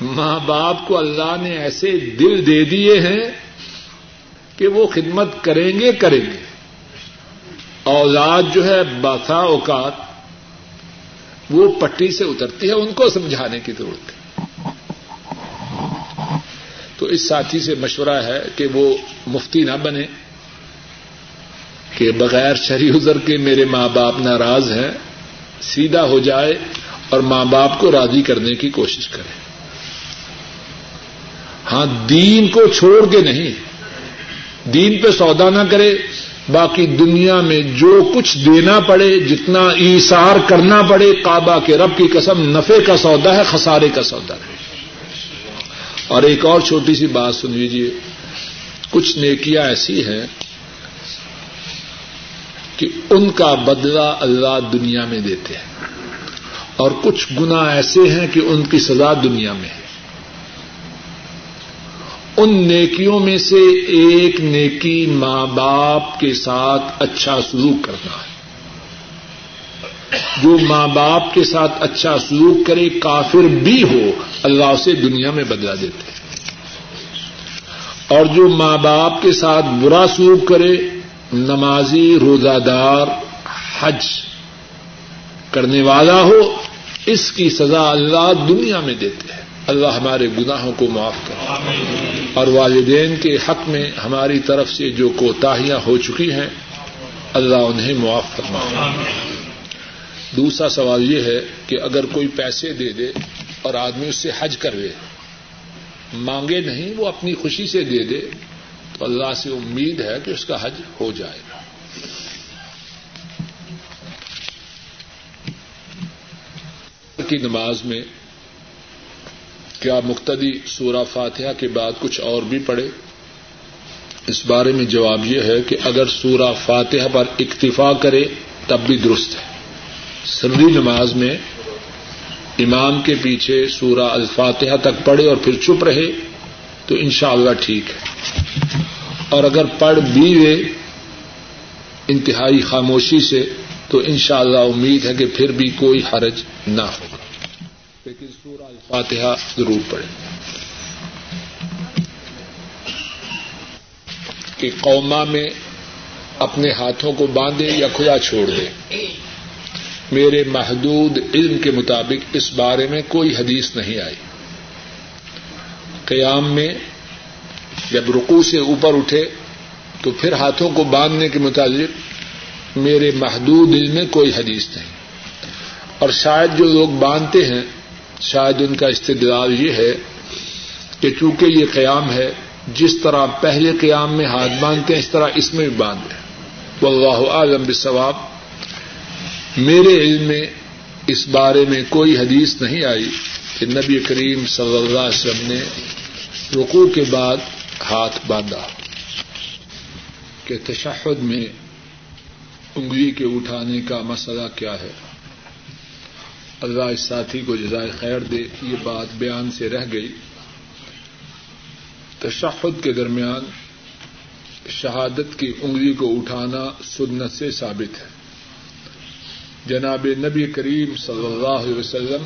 ماں باپ کو اللہ نے ایسے دل دے دیے ہیں کہ وہ خدمت کریں گے کریں گے۔ اولاد جو ہے باسا اوقات، وہ پٹی سے اترتی ہے، ان کو سمجھانے کی ضرورت ہے۔ تو اس ساتھی سے مشورہ ہے کہ وہ مفتی نہ بنے، کہ بغیر شری ازر کے میرے ماں باپ ناراض ہیں، سیدھا ہو جائے اور ماں باپ کو راضی کرنے کی کوشش کرے۔ ہاں دین کو چھوڑ کے نہیں، دین پہ سودا نہ کرے، باقی دنیا میں جو کچھ دینا پڑے، جتنا ایسار کرنا پڑے، کعبہ کے رب کی قسم نفے کا سودا ہے، خسارے کا سودا ہے۔ اور ایک اور چھوٹی سی بات سن لیجیے کچھ نیکیاں ایسی ہیں کہ ان کا بدلہ اللہ دنیا میں دیتے ہیں۔ اور کچھ گنا ایسے ہیں کہ ان کی سزا دنیا میں ہے۔ ان نیکیوں میں سے ایک نیکی ماں باپ کے ساتھ اچھا سلوک کرنا ہے۔ جو ماں باپ کے ساتھ اچھا سلوک کرے کافر بھی ہو اللہ سے دنیا میں بدلا دیتے اور جو ماں باپ کے ساتھ برا سلوک کرے نمازی روزہ دار حج کرنے والا ہو اس کی سزا اللہ دنیا میں دیتے ہیں۔ اللہ ہمارے گناہوں کو معاف کرے۔ اور والدین کے حق میں ہماری طرف سے جو کوتاہیاں ہو چکی ہیں اللہ انہیں معاف فرما دوسرا سوال یہ ہے کہ اگر کوئی پیسے دے دے اور آدمی اس سے حج کروے مانگے نہیں، وہ اپنی خوشی سے دے دے، تو اللہ سے امید ہے کہ اس کا حج ہو جائے گا۔ کی نماز میں کیا مقتدی سورہ فاتحہ کے بعد کچھ اور بھی پڑھے؟ اس بارے میں جواب یہ ہے کہ اگر سورہ فاتحہ پر اکتفا کرے تب بھی درست ہے۔ سردی نماز میں امام کے پیچھے سورہ الفاتحہ تک پڑھے اور پھر چپ رہے تو انشاءاللہ ٹھیک ہے۔ اور اگر پڑھ بھی لے انتہائی خاموشی سے تو انشاءاللہ امید ہے کہ پھر بھی کوئی حرج نہ ہوگا لیکن سورہ الفاتحہ ضرور پڑھے کہ قوما میں اپنے ہاتھوں کو باندھے یا کھلا چھوڑ دے میرے محدود علم کے مطابق اس بارے میں کوئی حدیث نہیں آئی۔ قیام میں جب رکو سے اوپر اٹھے تو پھر ہاتھوں کو باندھنے کے متعلق میرے محدود علم میں کوئی حدیث نہیں۔ اور شاید جو لوگ باندھتے ہیں، شاید ان کا استدلال یہ ہے کہ چونکہ یہ قیام ہے، جس طرح پہلے قیام میں ہاتھ باندھتے ہیں، اس طرح اس میں بھی باندھ ہیں۔ واللہ عالم بالصواب۔ میرے علم میں اس بارے میں کوئی حدیث نہیں آئی کہ نبی کریم صلی اللہ علیہ وسلم نے رکو کے بعد ہاتھ باندھا کہ تشہد میں انگلی کے اٹھانے کا مسئلہ کیا ہے۔ اللہ اس ساتھی کو جزائے خیر دے، یہ بات بیان سے رہ گئی۔ تشہد کے درمیان شہادت کی انگلی کو اٹھانا سنت سے ثابت ہے۔ جناب نبی کریم صلی اللہ علیہ وسلم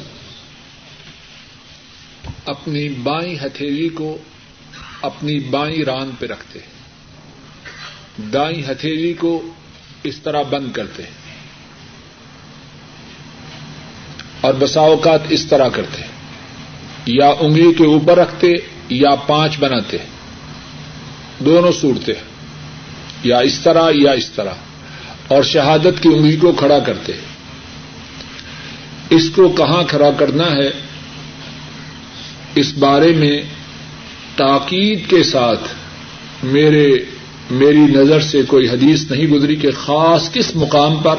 اپنی بائیں ہتھیلی کو اپنی بائیں ران پہ رکھتے دائیں ہتھیلی کو اس طرح بند کرتے اور بسا اوقات اس طرح کرتے یا انگلی کے اوپر رکھتے یا پانچ بناتے دونوں صورتیں یا اس طرح یا اس طرح۔ اور شہادت کی انگلی کو کھڑا کرتے اس کو کہاں کھڑا کرنا ہے؟ اس بارے میں تاکید کے ساتھ میرے، میری نظر سے کوئی حدیث نہیں گزری کہ خاص کس مقام پر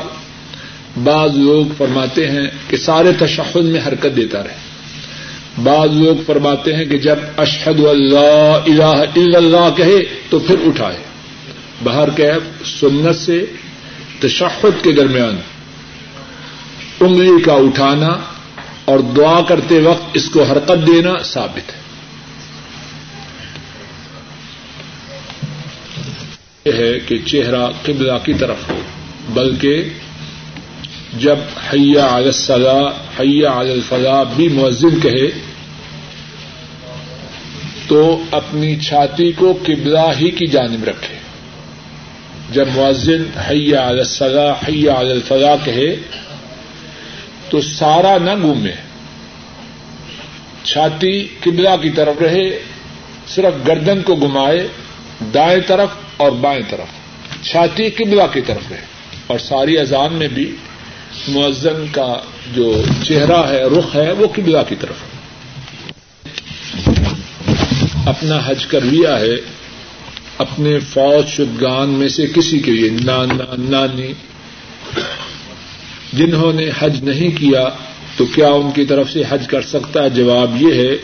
بعض لوگ فرماتے ہیں کہ سارے تشخص میں حرکت دیتا رہے۔ بعض لوگ فرماتے ہیں کہ جب اشحد اللہ الہ الا اللہ کہے تو پھر اٹھائے۔ باہر کہ سنت سے تشخد کے درمیان انگلی کا اٹھانا اور دعا کرتے وقت اس کو حرکت دینا ثابت ہے۔ یہ ہے کہ چہرہ قبلہ کی طرف ہو، بلکہ جب حیا علی الصلاح، حیا علی الفلاح بھی مؤذن کہے، تو اپنی چھاتی کو قبلہ ہی کی جانب رکھے۔ جب مؤذن حیا علی الصلاح، حیا علی الفلاح کہے تو سارا نہ گھومے۔ چھاتی قبلہ کی طرف رہے، صرف گردن کو گھمائے، دائیں طرف اور بائیں طرف۔ چھاتی قبلہ کی طرف رہے۔ اور ساری اذان میں بھی معذن کا جو چہرہ ہے، رخ ہے، وہ قبلہ کی طرف۔ اپنا حج کر لیا ہے، اپنے فوج شدگان میں سے کسی کے لیے۔ نانا نانی۔ جنہوں نے حج نہیں کیا تو کیا ان کی طرف سے حج کر سکتا؟ ہے جواب یہ ہے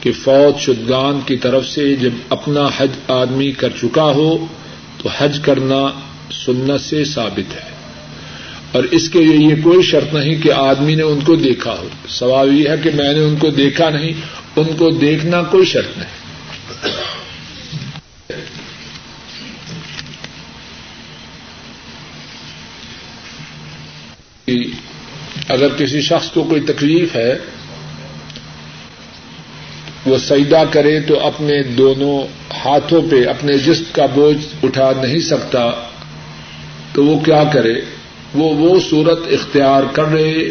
کہ فوج شدگان کی طرف سے جب اپنا حج آدمی کر چکا ہو تو حج کرنا سنت سے ثابت ہے۔ اور اس کے لیے یہ کوئی شرط نہیں کہ آدمی نے ان کو دیکھا ہو۔ سوال یہ ہے کہ میں نے ان کو دیکھا نہیں، ان کو دیکھنا کوئی شرط نہیں۔ اگر کسی شخص کو کوئی تکلیف ہے، وہ سجدہ کرے تو اپنے دونوں ہاتھوں پہ، اپنے جسم کا بوجھ اٹھا نہیں سکتا، تو وہ کیا کرے؟ وہ وہ صورت اختیار کر رہے،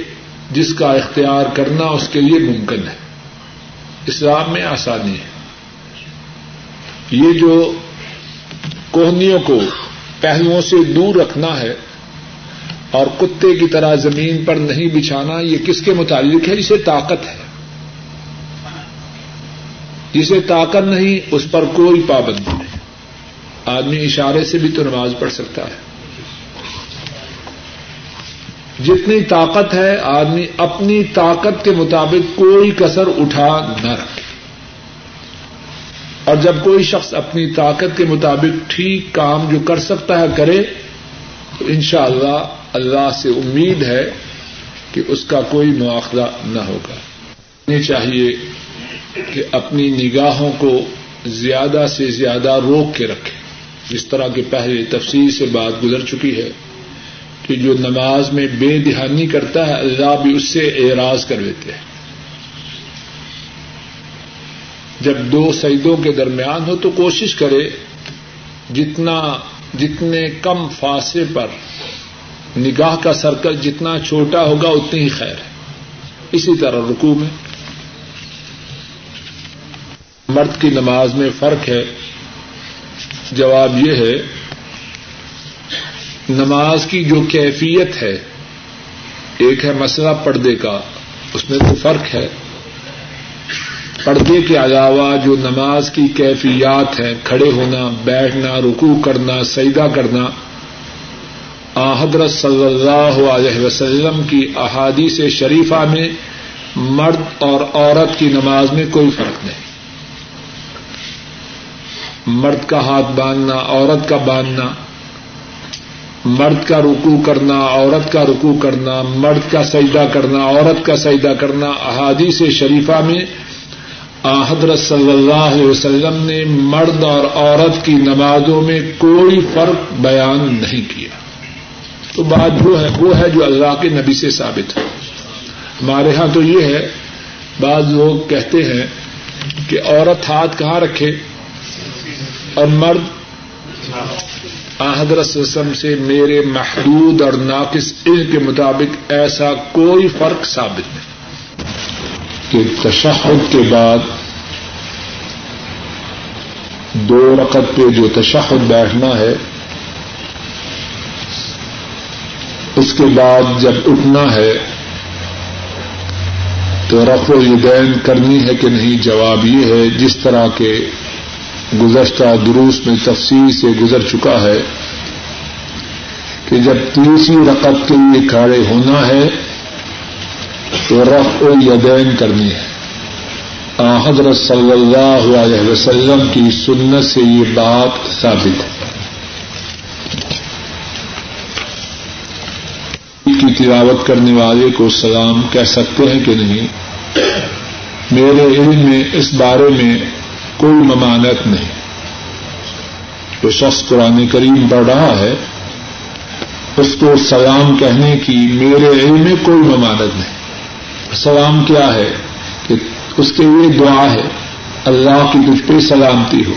جس کا اختیار کرنا اس کے لیے ممکن ہے۔ اسلام میں آسانی ہے۔ یہ جو کوہنیوں کو پہلوؤں سے دور رکھنا ہے اور کتے کی طرح زمین پر نہیں بچھانا، یہ کس کے متعلق ہے؟ جسے طاقت ہے۔ جسے طاقت نہیں، اس پر کوئی پابندی نہیں۔ آدمی اشارے سے بھی تو نماز پڑھ سکتا ہے۔ جتنی طاقت ہے، آدمی اپنی طاقت کے مطابق کوئی کسر اٹھا نہ رکھے۔ اور جب کوئی شخص اپنی طاقت کے مطابق ٹھیک کام جو کر سکتا ہے کرے، تو ان شاء اللہ سے امید ہے کہ اس کا کوئی مواخلہ نہ ہوگا۔ چاہیے کہ اپنی نگاہوں کو زیادہ سے زیادہ روک کے رکھے جس طرح کے پہلے تفصیل سے بات گزر چکی ہے کہ جو نماز میں بے دہانی کرتا ہے، اللہ بھی اس سے اعراض کر دیتے ہیں۔ جب دو سعیدوں کے درمیان ہو تو کوشش کرے جتنا، جتنے کم فاصلے پر نگاہ کا سرکل جتنا چھوٹا ہوگا اتنی ہی خیر ہے۔ اسی طرح رکو میں۔ مرد کی نماز میں فرق ہے۔ جواب یہ ہے، نماز کی جو کیفیت ہے، ایک ہے مسئلہ پردے کا، اس میں تو فرق ہے۔ پردے کے علاوہ جو نماز کی کیفیات ہیں، کھڑے ہونا، بیٹھنا رکو کرنا سیدا کرنا حضرت صلی اللہ علیہ وسلم کی احادیث شریفہ میں مرد اور عورت کی نماز میں کوئی فرق نہیں۔ مرد کا ہاتھ باندھنا، عورت کا باندھنا، مرد کا رکو کرنا، عورت کا رکو کرنا، مرد کا سجدہ کرنا، عورت کا سجدہ کرنا، احادیث شریفہ میں حضرت صلی اللہ علیہ وسلم نے مرد اور عورت کی نمازوں میں کوئی فرق بیان نہیں کیا۔ تو بات جو ہے وہ ہے جو اللہ کے نبی سے ثابت ہے۔ ہمارے ہاں تو یہ ہے، بعض لوگ کہتے ہیں کہ عورت ہاتھ کہاں رکھے؟ اور مرد؟ حضرت وسلم سے میرے محدود اور ناقص علم کے مطابق ایسا کوئی فرق ثابت نہیں۔ کہ تشہد کے بعد دو رقط پہ جو تشہد بیٹھنا ہے اس کے بعد جب اٹھنا ہے تو رف و یدین کرنی ہے کہ نہیں، جواب یہ ہے جس طرح کے گزشتہ دروس میں تفصیل سے گزر چکا ہے کہ جب تیسری رقط کے لیے کھڑے ہونا ہے تو رف و یدین کرنی ہے۔ حضرت صلی اللہ علیہ وسلم کی سنت سے یہ بات ثابت ہے۔ کی تلاوت کرنے والے کو سلام کہہ سکتے ہیں کہ نہیں؟ میرے علم میں اس بارے میں کوئی ممانت نہیں۔ جو شخص قرآن کریم پڑھ رہا ہے، اس کو سلام کہنے کی میرے علم میں کوئی ممانت نہیں۔ سلام کیا ہے؟ کہ اس کے لیے دعا ہے، اللہ کی تجھ پہ سلامتی ہو۔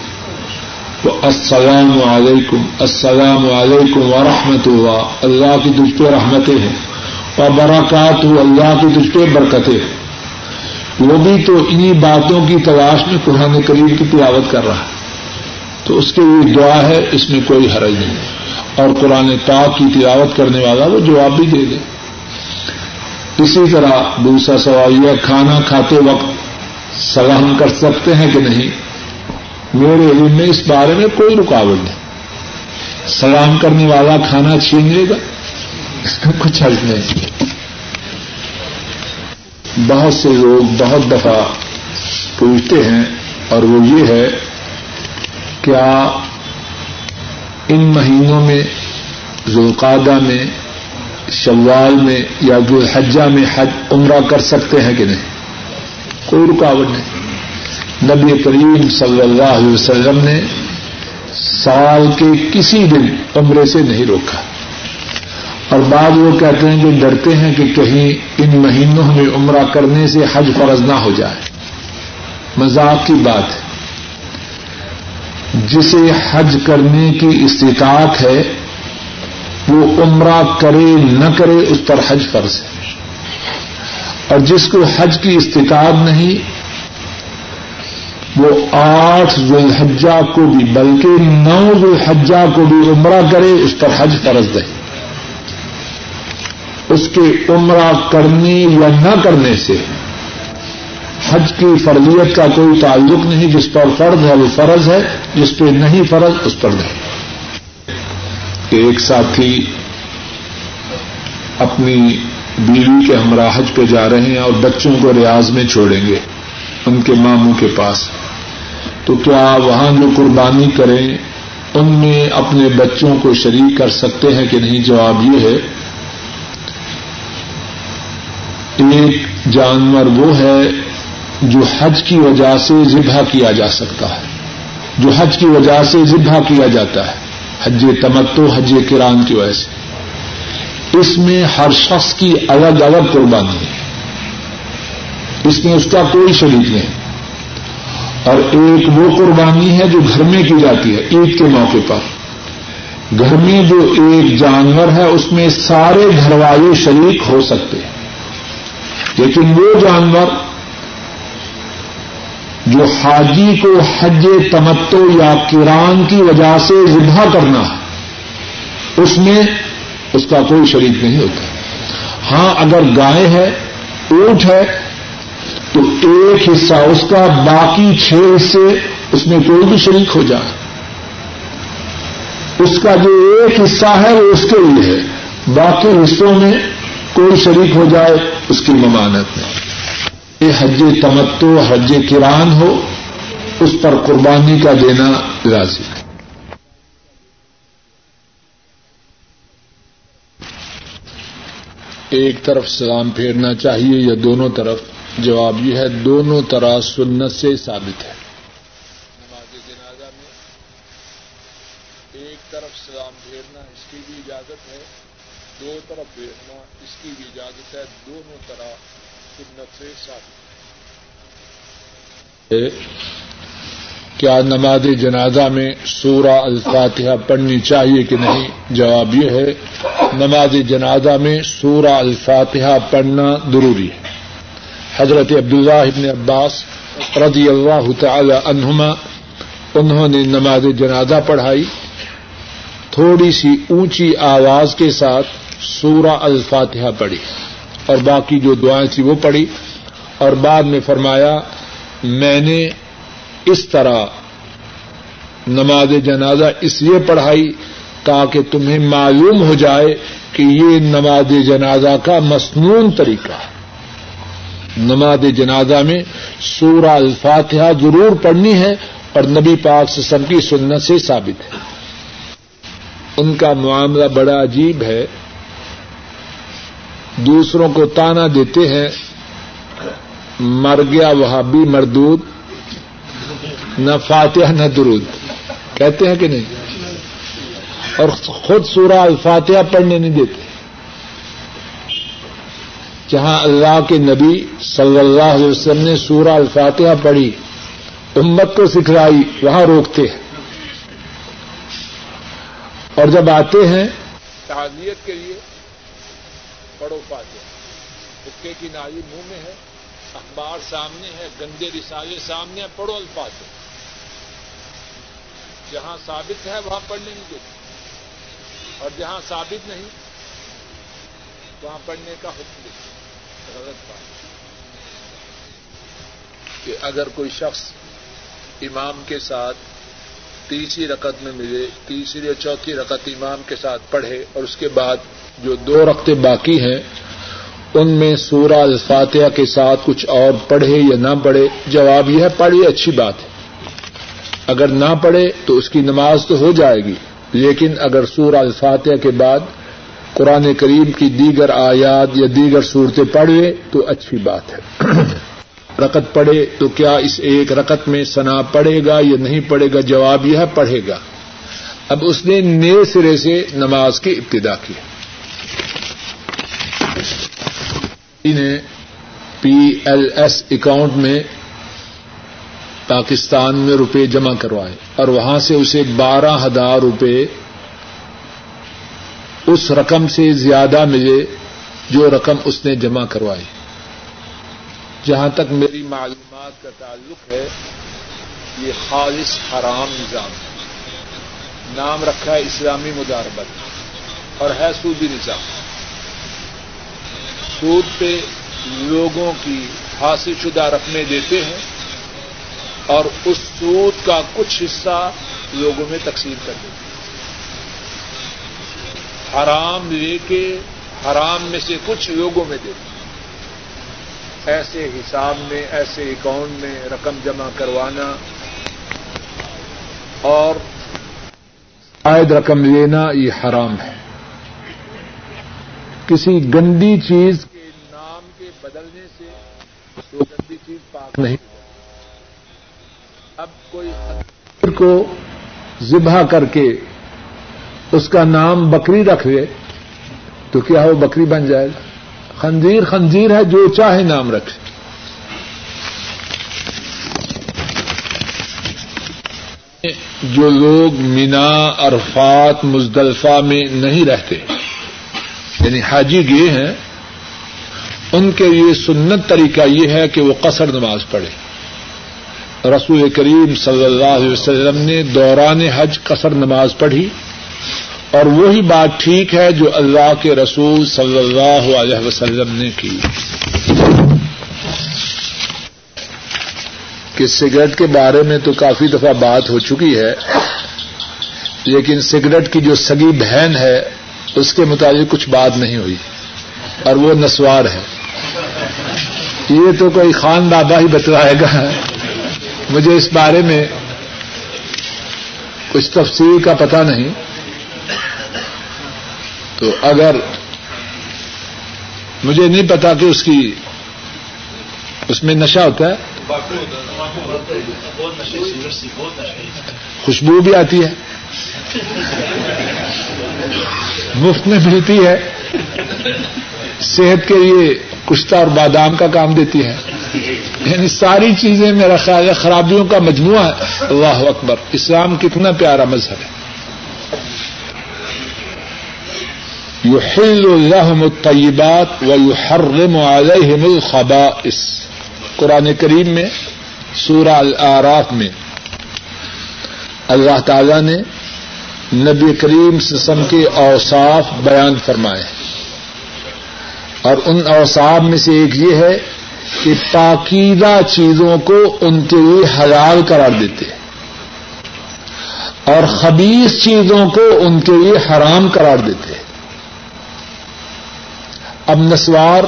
تو السلام علیکم. السلام علیکم ورحمۃ اللہ اللہ کی تجھ پہ رحمتیں ہیں اور براکات ہو اللہ کی تجھ پہ برکتیں ہیں. وہ بھی تو انہی باتوں کی تلاش میں قرآن کریم کی تلاوت کر رہا ہے. تو اس کے لیے دعا ہے، اس میں کوئی حرج نہیں. اور قرآن پاک کی تلاوت کرنے والا وہ جواب بھی دے دے. اسی طرح دوسرا سوال یہ کھانا کھاتے وقت سلام کر سکتے ہیں کہ نہیں؟ میرے علم میں اس بارے میں کوئی رکاوٹ نہیں۔ سلام کرنے والا کھانا چھین لے گا، اس کا کچھ حل نہیں۔ بہت سے لوگ بہت دفعہ پوچھتے ہیں، اور وہ یہ ہے، کیا ان مہینوں میں ذوالقادہ میں، شوال میں یا ذوالحجہ میں حج عمرہ کر سکتے ہیں کہ نہیں؟ کوئی رکاوٹ نہیں۔ نبی کریم صلی اللہ علیہ وسلم نے سال کے کسی دن عمرے سے نہیں روکا۔ اور بعض وہ کہتے ہیں جو ڈرتے ہیں کہ کہیں ان مہینوں میں عمرہ کرنے سے حج فرض نہ ہو جائے۔ مذاق کی بات ہے۔ جسے حج کرنے کی استطاعت ہے، وہ عمرہ کرے نہ کرے اس پر حج فرض ہے۔ اور جس کو حج کی استطاعت نہیں وہ آٹھ ذوالحجہ کو بھی، بلکہ نو ذوالحجہ کو بھی عمرہ کرے، اس پر حج فرض ہے۔ اس کے عمرہ کرنے یا نہ کرنے سے حج کی فرضیت کا کوئی تعلق نہیں، جس پر فرض ہے، وہ فرض ہے، جس پہ نہیں فرض، اس پر نہیں۔ ایک ساتھی اپنی بیوی کے ہمراہ حج پہ جا رہے ہیں اور بچوں کو ریاض میں چھوڑیں گے، ان کے ماموں کے پاس۔ تو کیا وہاں جو قربانی کریں، ان میں اپنے بچوں کو شریک کر سکتے ہیں کہ نہیں؟ جواب یہ ہے، ایک جانور وہ ہے جو حج کی وجہ سے ذبح کیا جا سکتا ہے، جو حج کی وجہ سے ذبح کیا جاتا ہے، حج تمتو، حج کران کی وجہ سے۔ اس میں ہر شخص کی الگ الگ قربانی ہے۔ اس میں اس کا کوئی شریک نہیں۔ اور ایک وہ قربانی ہے جو گھر میں کی جاتی ہے، عید کے موقع پر۔ گھر میں جو ایک جانور ہے، اس میں سارے گھر والے شریک ہو سکتے ہیں۔ لیکن وہ جانور جو حاجی کو حج تمتو یا کران کی وجہ سے ذبح کرنا ہے، اس میں اس کا کوئی شریک نہیں ہوتا۔ ہاں اگر گائے ہے اونٹ ہے ایک حصہ، اس کا باقی چھ حصے اس میں کوئی بھی شریک ہو جائے۔ اس کا جو ایک حصہ ہے، وہ اس کے لیے ہے۔ باقی حصوں میں کوئی شریک ہو جائے، اس کی ممانت نہیں۔ یہ حج تمتو حج کران ہو، اس پر قربانی کا دینا لازم ہے ایک طرف سلام پھیرنا چاہیے یا دونوں طرف؟ جواب یہ ہے دونوں طرح سنت سے ثابت ہے۔ نماز جنازہ میں ایک طرف سلام پھیرنا اس کی بھی اجازت ہے دو طرف پھیرنا اس کی بھی اجازت ہے دونوں طرح سنت سے ثابت کیا نماز جنازہ میں سورہ الفاتحہ پڑھنی چاہیے کہ نہیں؟ جواب یہ ہے نماز جنازہ میں سورہ الفاتحہ پڑھنا ضروری ہے۔ حضرت عبداللہ ابن عباس رضی اللہ تعالی عنہما، انہوں نے نماز جنازہ پڑھائی۔ تھوڑی سی اونچی آواز کے ساتھ سورہ الفاتحہ پڑھی اور باقی جو دعائیں تھی وہ پڑھی اور بعد میں فرمایا، میں نے اس طرح نماز جنازہ اس لیے پڑھائی تاکہ تمہیں معلوم ہو جائے کہ یہ نماز جنازہ کا مصنون طریقہ ہے۔ نماز جنازہ میں سورہ الفاتحہ ضرور پڑھنی ہے اور نبی پاک سسم کی سنت سے ثابت ہے۔ ان کا معاملہ بڑا عجیب ہے۔ دوسروں کو تانا دیتے ہیں۔ مر گیا وہابی مردود۔ نہ فاتحہ، نہ درود۔ کہتے ہیں کہ نہیں؟ اور خود سورہ الفاتحہ پڑھنے نہیں دیتے۔ جہاں اللہ کے نبی صلی اللہ علیہ وسلم نے سورہ الفاتحہ پڑھی، امت کو سکھلائی، وہاں روکتے ہیں۔ اور جب آتے ہیں تعلیت کے لیے پڑھو فاتحہ۔ حکے کی نالی منہ میں ہے، اخبار سامنے ہے، گندے رسالے سامنے ہے پڑھو الفاظ جہاں ثابت ہے، وہاں پڑھنے نہیں دیتے۔ اور جہاں ثابت نہیں، وہاں پڑھنے کا حکم دیتے۔ کہ اگر کوئی شخص امام کے ساتھ تیسری رقط میں ملے، تیسری اور چوتھی رقط امام کے ساتھ پڑھے اور اس کے بعد جو دو رقطیں باقی ہیں، ان میں سورہ الفاتحہ کے ساتھ کچھ اور پڑھے یا نہ پڑھے، جواب یہ ہے پڑھے اچھی بات ہے۔ اگر نہ پڑھے تو اس کی نماز تو ہو جائے گی، لیکن اگر سورہ الفاتحہ کے بعد قرآن کریم کی دیگر آیات یا دیگر صورتیں پڑھے تو اچھی بات ہے۔ رقط پڑھے تو کیا اس ایک رقط میں سنا پڑھے گا یا نہیں پڑھے گا؟ جواب یہ ہے پڑھے گا۔ اب اس نے نئے سرے سے نماز کی ابتدا کی۔ نے پی ایل ایس اکاؤنٹ میں پاکستان میں روپے جمع کروائے اور وہاں سے اسے بارہ ہزار روپے اس رقم سے زیادہ ملے جو رقم اس نے جمع کروائی۔ جہاں تک میری معلومات کا تعلق ہے، یہ خالص حرام نظام نام رکھا ہے اسلامی مداربت، اور ہے سودی نظام۔ سود پہ لوگوں کی حاصل شدہ رقمیں دیتے ہیں، اور اس سود کا کچھ حصہ لوگوں میں تقسیم کر دیتے ہیں۔ حرام لے کے حرام میں سے کچھ لوگوں میں دیتے ایسے حساب میں، ایسے اکاؤنٹ میں رقم جمع کروانا اور عائد رقم لینا، یہ حرام ہے۔ کسی گندی چیز کے نام کے بدلنے سے وہ گندی چیز پاک نہیں۔ اب کوئی کو ذبح کر کے اس کا نام بکری رکھ دے تو کیا وہ بکری بن جائے گا؟ خنزیر خنزیر ہے، جو چاہے نام رکھے۔ جو لوگ مینا، عرفات، مزدلفہ میں نہیں رہتے یعنی حاجی گئے ہیں، ان کے لیے سنت طریقہ یہ ہے کہ وہ قصر نماز پڑھے۔ رسول کریم صلی اللہ علیہ وسلم نے دوران حج قصر نماز پڑھی۔ اور وہی بات ٹھیک ہے جو اللہ کے رسول صلی اللہ علیہ وسلم نے کی۔ کہ سگریٹ کے بارے میں تو کافی دفعہ بات ہو چکی ہے، لیکن سگریٹ کی جو سگی بہن ہے، اس کے مطابق کچھ بات نہیں ہوئی، اور وہ نسوار ہے۔ یہ تو کوئی خان دادا ہی بتلائے گا۔ مجھے اس بارے میں کچھ تفصیل کا پتہ نہیں۔ تو اگر مجھے نہیں پتا کہ اس کی اس میں نشہ ہوتا ہے، خوشبو بھی آتی ہے، مفت میں ملتی ہے، صحت کے لیے کشتا اور بادام کا کام دیتی ہے۔ یعنی ساری چیزیں میرا خیال ہے، خرابیوں کا مجموعہ ہے۔ اللہ اکبر، اسلام کتنا پیارا مذہب ہے۔ یو ہل الحم الطیبات و یو علیہم الخبائس قرآن کریم میں، سورہ العراف میں اللہ تعالی نے نبی کریم سسم کے اوصاف بیان فرمائے اور ان اوصاف میں سے ایک یہ ہے کہ پاکیدہ چیزوں کو ان کے لیے حلال قرار دیتے اور خبیص چیزوں کو ان کے لیے حرام قرار دیتے اب نسوار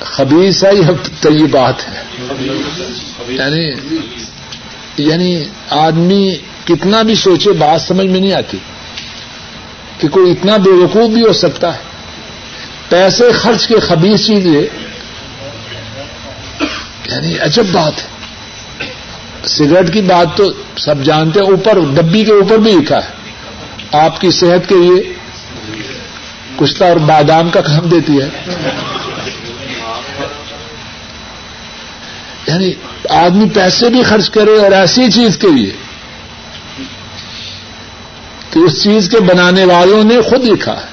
خبیص ہے یہ تو یہ بات ہے؟ یعنی یعنی آدمی کتنا بھی سوچے بات سمجھ میں نہیں آتی کہ کوئی اتنا بے وقوف بھی ہو سکتا ہے۔ پیسے خرچ کے خبیص چیزیں یعنی عجب بات ہے۔ سگریٹ کی بات تو سب جانتے ہیں، اوپر، ڈبی کے اوپر بھی لکھا ہے۔ آپ کی صحت کے لیے کشتا اور بادام کا کام دیتی ہے۔ یعنی آدمی پیسے بھی خرچ کرے اور ایسی چیز کے لیے کہ اس چیز کے بنانے والوں نے خود لکھا ہے۔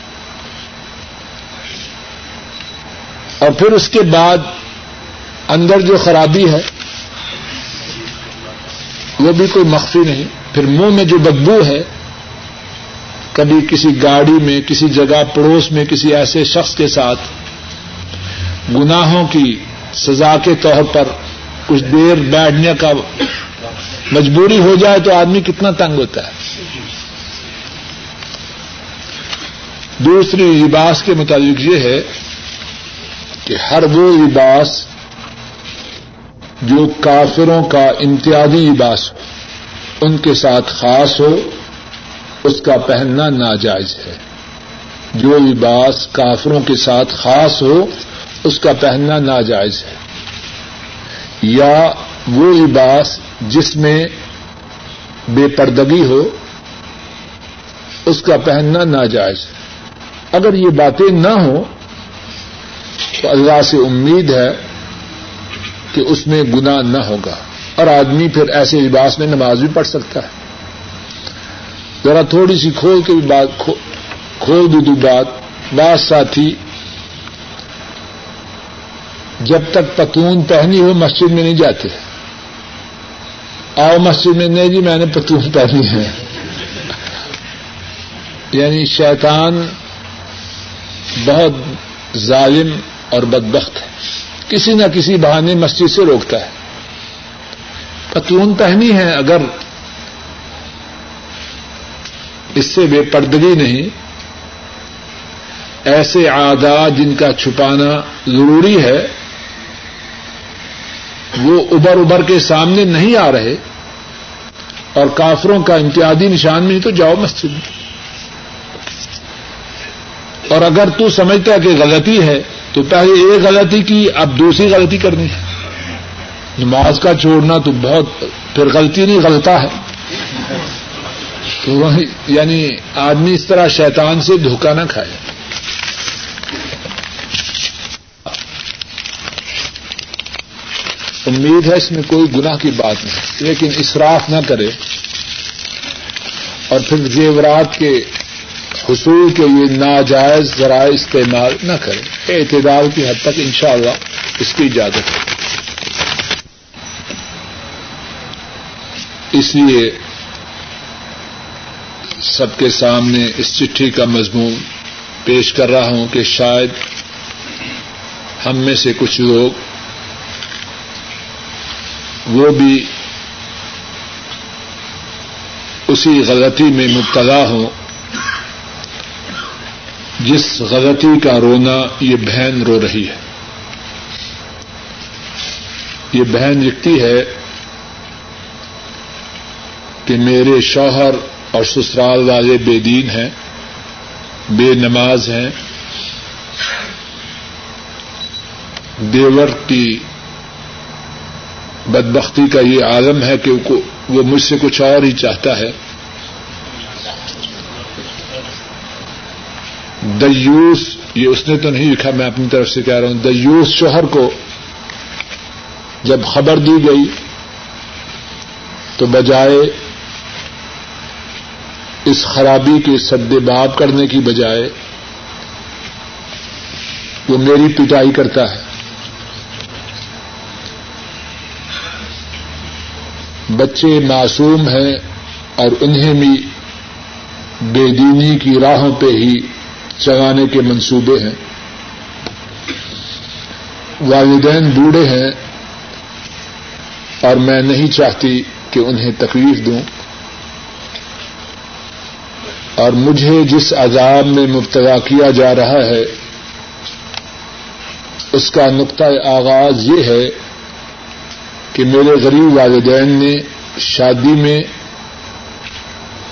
اور پھر اس کے بعد اندر جو خرابی ہے، وہ بھی کوئی مخفی نہیں۔ پھر منہ میں جو بدبو ہے کبھی کسی گاڑی میں، کسی جگہ پڑوس میں، کسی ایسے شخص کے ساتھ گناہوں کی سزا کے طور پر کچھ دیر بیٹھنے کا مجبوری ہو جائے تو آدمی کتنا تنگ ہوتا ہے۔ دوسری لباس کے مطابق یہ ہے کہ ہر وہ لباس جو کافروں کا امتیازی لباس ہو، ان کے ساتھ خاص ہو اس کا پہننا ناجائز ہے۔ جو لباس کافروں کے ساتھ خاص ہو، اس کا پہننا ناجائز ہے۔ یا وہ لباس جس میں بے پردگی ہو، اس کا پہننا ناجائز ہے۔ اگر یہ باتیں نہ ہوں، تو اللہ سے امید ہے کہ اس میں گنا نہ ہوگا۔ اور آدمی پھر ایسے لباس میں نماز بھی پڑھ سکتا ہے۔ ذرا تھوڑی سی کھول کے بھی بات کھول بھی دوں بات۔ بعض ساتھی، جب تک پتون پہنی ہو مسجد میں نہیں جاتے۔ آؤ مسجد میں، نہیں جی میں نے پتون پہنی ہے۔ یعنی شیطان بہت ظالم اور بدبخت ہے۔ کسی نہ کسی بہانے مسجد سے روکتا ہے۔ پتون پہنی ہے، اگر اس سے بے پردگی نہیں۔ ایسے عادات جن کا چھپانا ضروری ہے، وہ ابر ابر کے سامنے نہیں آ رہے۔ اور کافروں کا امتیازی نشان نہیں تو جاؤ مسجد میں۔ اور اگر تو سمجھتا ہے کہ غلطی ہے، تو پہلے ایک غلطی کی، اب دوسری غلطی کرنی ہے۔ نماز کا چھوڑنا تو بہت، پھر غلطی نہیں، غلطہ ہے۔ تو یعنی آدمی اس طرح شیطان سے دھوکہ نہ کھائے۔ امید ہے اس میں کوئی گناہ کی بات نہیں، لیکن اسراف نہ کرے۔ اور پھر زیورات کے حصول کے لیے ناجائز ذرائع استعمال نہ کرے۔ اعتدال کی حد تک انشاءاللہ اس کی اجازت ہے۔ اس لیے سب کے سامنے اس چٹھی کا مضمون پیش کر رہا ہوں کہ شاید ہم میں سے کچھ لوگ وہ بھی اسی غلطی میں مبتلا ہوں جس غلطی کا رونا یہ بہن رو رہی ہے۔ یہ بہن لکھتی ہے کہ میرے شوہر اور سسرال والے بے دین ہیں، بے نماز ہیں۔ دیور کی بدبختی کا یہ عالم ہے کہ وہ مجھ سے کچھ اور ہی چاہتا ہے۔ دیوس، یہ اس نے تو نہیں لکھا، میں اپنی طرف سے کہہ رہا ہوں۔ دیوس شوہر کو جب خبر دی گئی تو بجائے اس خرابی کے سد باب کرنے کی بجائے وہ میری پٹائی کرتا ہے۔ بچے معصوم ہیں اور انہیں بھی بے دینی کی راہوں پہ ہی چگانے کے منصوبے ہیں۔ والدین بوڑھے ہیں اور میں نہیں چاہتی کہ انہیں تکلیف دوں۔ اور مجھے جس عذاب میں مبتلا کیا جا رہا ہے، اس کا نقطۂ آغاز یہ ہے کہ میرے غریب والدین نے شادی میں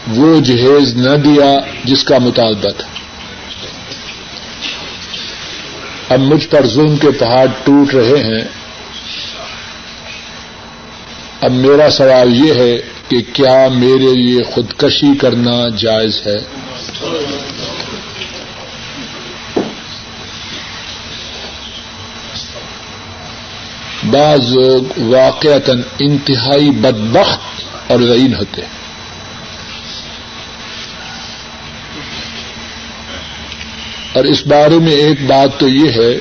وہ جہیز نہ دیا جس کا مطالبہ تھا۔ اب مجھ پر ظلم کے پہاڑ ٹوٹ رہے ہیں۔ اب میرا سوال یہ ہے کہ کیا میرے لیے خودکشی کرنا جائز ہے؟ بعض لوگ واقعتا انتہائی بدبخت اور ذہین ہوتے ہیں۔ اور اس بارے میں ایک بات تو یہ ہے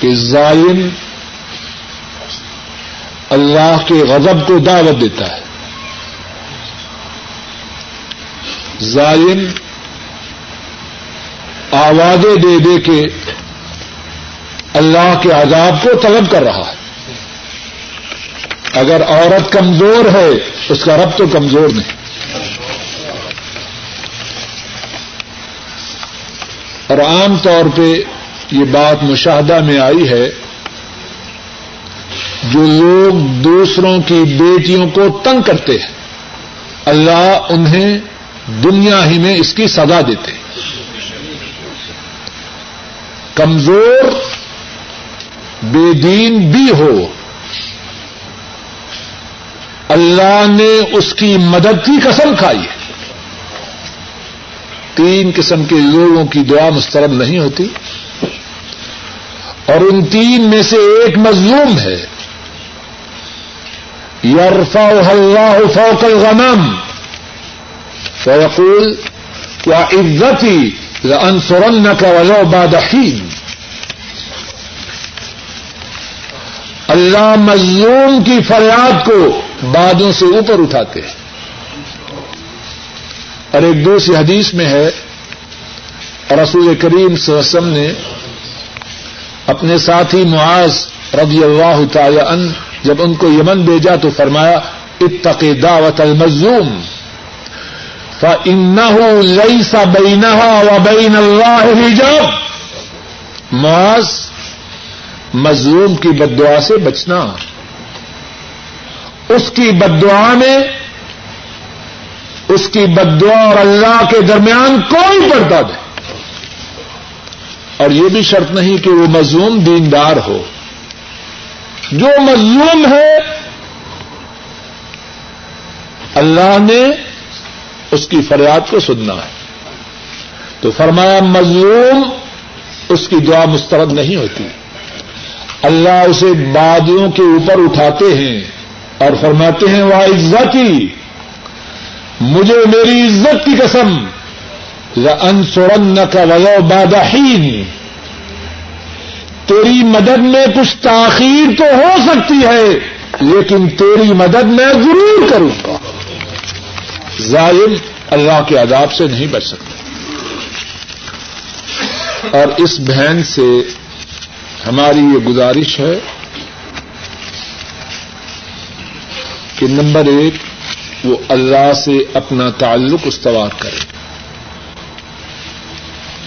کہ ظالم اللہ کے غضب کو دعوت دیتا ہے۔ ظالم آوازیں دے دے کے اللہ کے عذاب کو طلب کر رہا ہے۔ اگر عورت کمزور ہے، اس کا رب تو کمزور نہیں۔ اور عام طور پہ یہ بات مشاہدہ میں آئی ہے۔ جو لوگ دوسروں کی بیٹیوں کو تنگ کرتے ہیں، اللہ انہیں دنیا ہی میں اس کی سزا دیتے کمزور بے دین بھی ہو۔ اللہ نے اس کی مدد کی قسم کھائی ہے۔ تین قسم کے لوگوں کی دعا مسترد نہیں ہوتی۔ اور ان تین میں سے ایک مظلوم ہے۔ یرفا اللہ فوق الغنم فیقول کیا عزتی انسرن کا ولو بادحین اللہ مظلوم کی فریاد کو بادوں سے اوپر اٹھاتے ہیں۔ اور ایک دوسری حدیث میں ہے، رسول کریم صلی اللہ علیہ وسلم نے اپنے ساتھی معاذ رضی اللہ تعالی ان جب ان کو یمن بھیجا تو فرمایا، اتق دعوت المظلوم، فإنه ليس بينها وبين الله حجاب۔ معاذ، مظلوم کی بدعا سے بچنا۔ اس کی بدعا میں، اس کی بدعا اور اللہ کے درمیان کوئی پردہ نہیں۔ اور یہ بھی شرط نہیں کہ وہ مظلوم دیندار ہو۔ جو مظلوم ہے، اللہ نے اس کی فریاد کو سننا ہے۔ تو فرمایا، مظلوم اس کی دعا مسترد نہیں ہوتی۔ اللہ اسے بادیوں کے اوپر اٹھاتے ہیں اور فرماتے ہیں وہ عزتی مجھے میری عزت کی قسم ان سورن کا وجہ بادہین تیری مدد میں کچھ تاخیر تو ہو سکتی ہے، لیکن تیری مدد میں ضرور کروں گا۔ ظالم اللہ کے عذاب سے نہیں بچ سکتا۔ اور اس بہن سے ہماری یہ گزارش ہے کہ نمبر ایک، وہ اللہ سے اپنا تعلق استوار کرے۔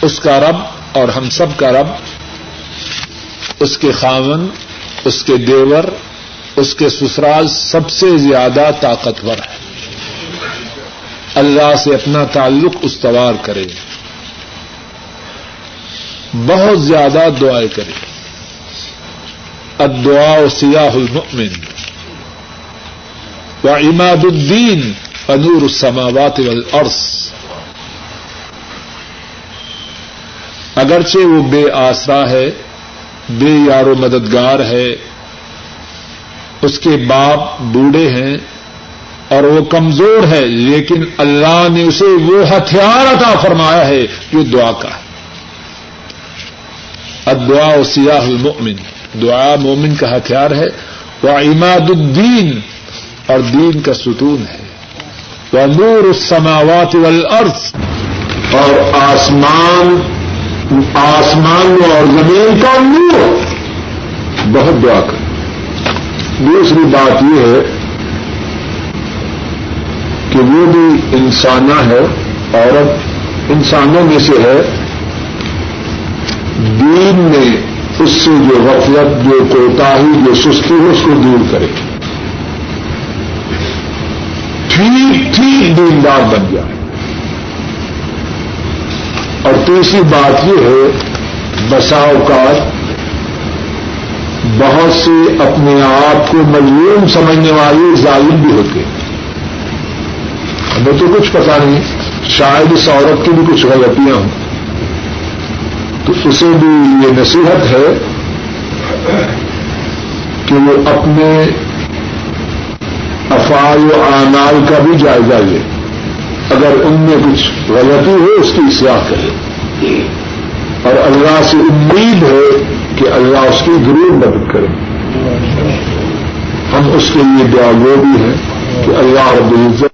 اس کا رب اور ہم سب کا رب اس کے خاون، اس کے دیور، اس کے سسرال سب سے زیادہ طاقتور ہے۔ اللہ سے اپنا تعلق استوار کرے۔ بہت زیادہ دعائیں کرے۔ الدعاء سیاح المؤمن۔ و اماد الدین انور السماوات والارض۔ اگرچہ وہ بے آسرا ہے بے یار و مددگار ہے۔ اس کے باپ بوڑھے ہیں اور وہ کمزور ہے، لیکن اللہ نے اسے وہ ہتھیار عطا فرمایا ہے جو دعا کا ہے۔ ادعا و سیاح المؤمن۔ دعا مومن کا ہتھیار ہے۔ وہ اماد الدین اور دین کا ستون ہے۔ وہ نور السماوات والارض۔ اور آسمان آسمان اور زمین کا نور بہت دعا کر۔ دوسری بات یہ ہے کہ وہ بھی انسانہ ہے، عورت انسانوں میں سے ہے۔ دین میں اس سے جو غفلت، جو کوتاہی، جو سستی ہے، اس کو دور کرے۔ ٹھیک ٹھیک دیندار بن جائے۔ اور تیسری بات یہ ہے بسا اوقات بہت سے اپنے آپ کو مجلوم سمجھنے والے ظالم بھی ہوتے ہیں۔ ہمیں تو کچھ پتا نہیں، شاید اس عورت کی بھی کچھ غلطیاں ہوں۔ تو اسے بھی یہ نصیحت ہے کہ وہ اپنے افعال و اعمال کا بھی جائزہ لے۔ اگر ان میں کچھ غلطی ہو، اس کی اصلاح کرے اور اللہ سے امید ہے کہ اللہ اس کی ضرور مدد کرے۔ ہم اس کے لیے دعا وہ بھی ہیں کہ اللہ رب العزت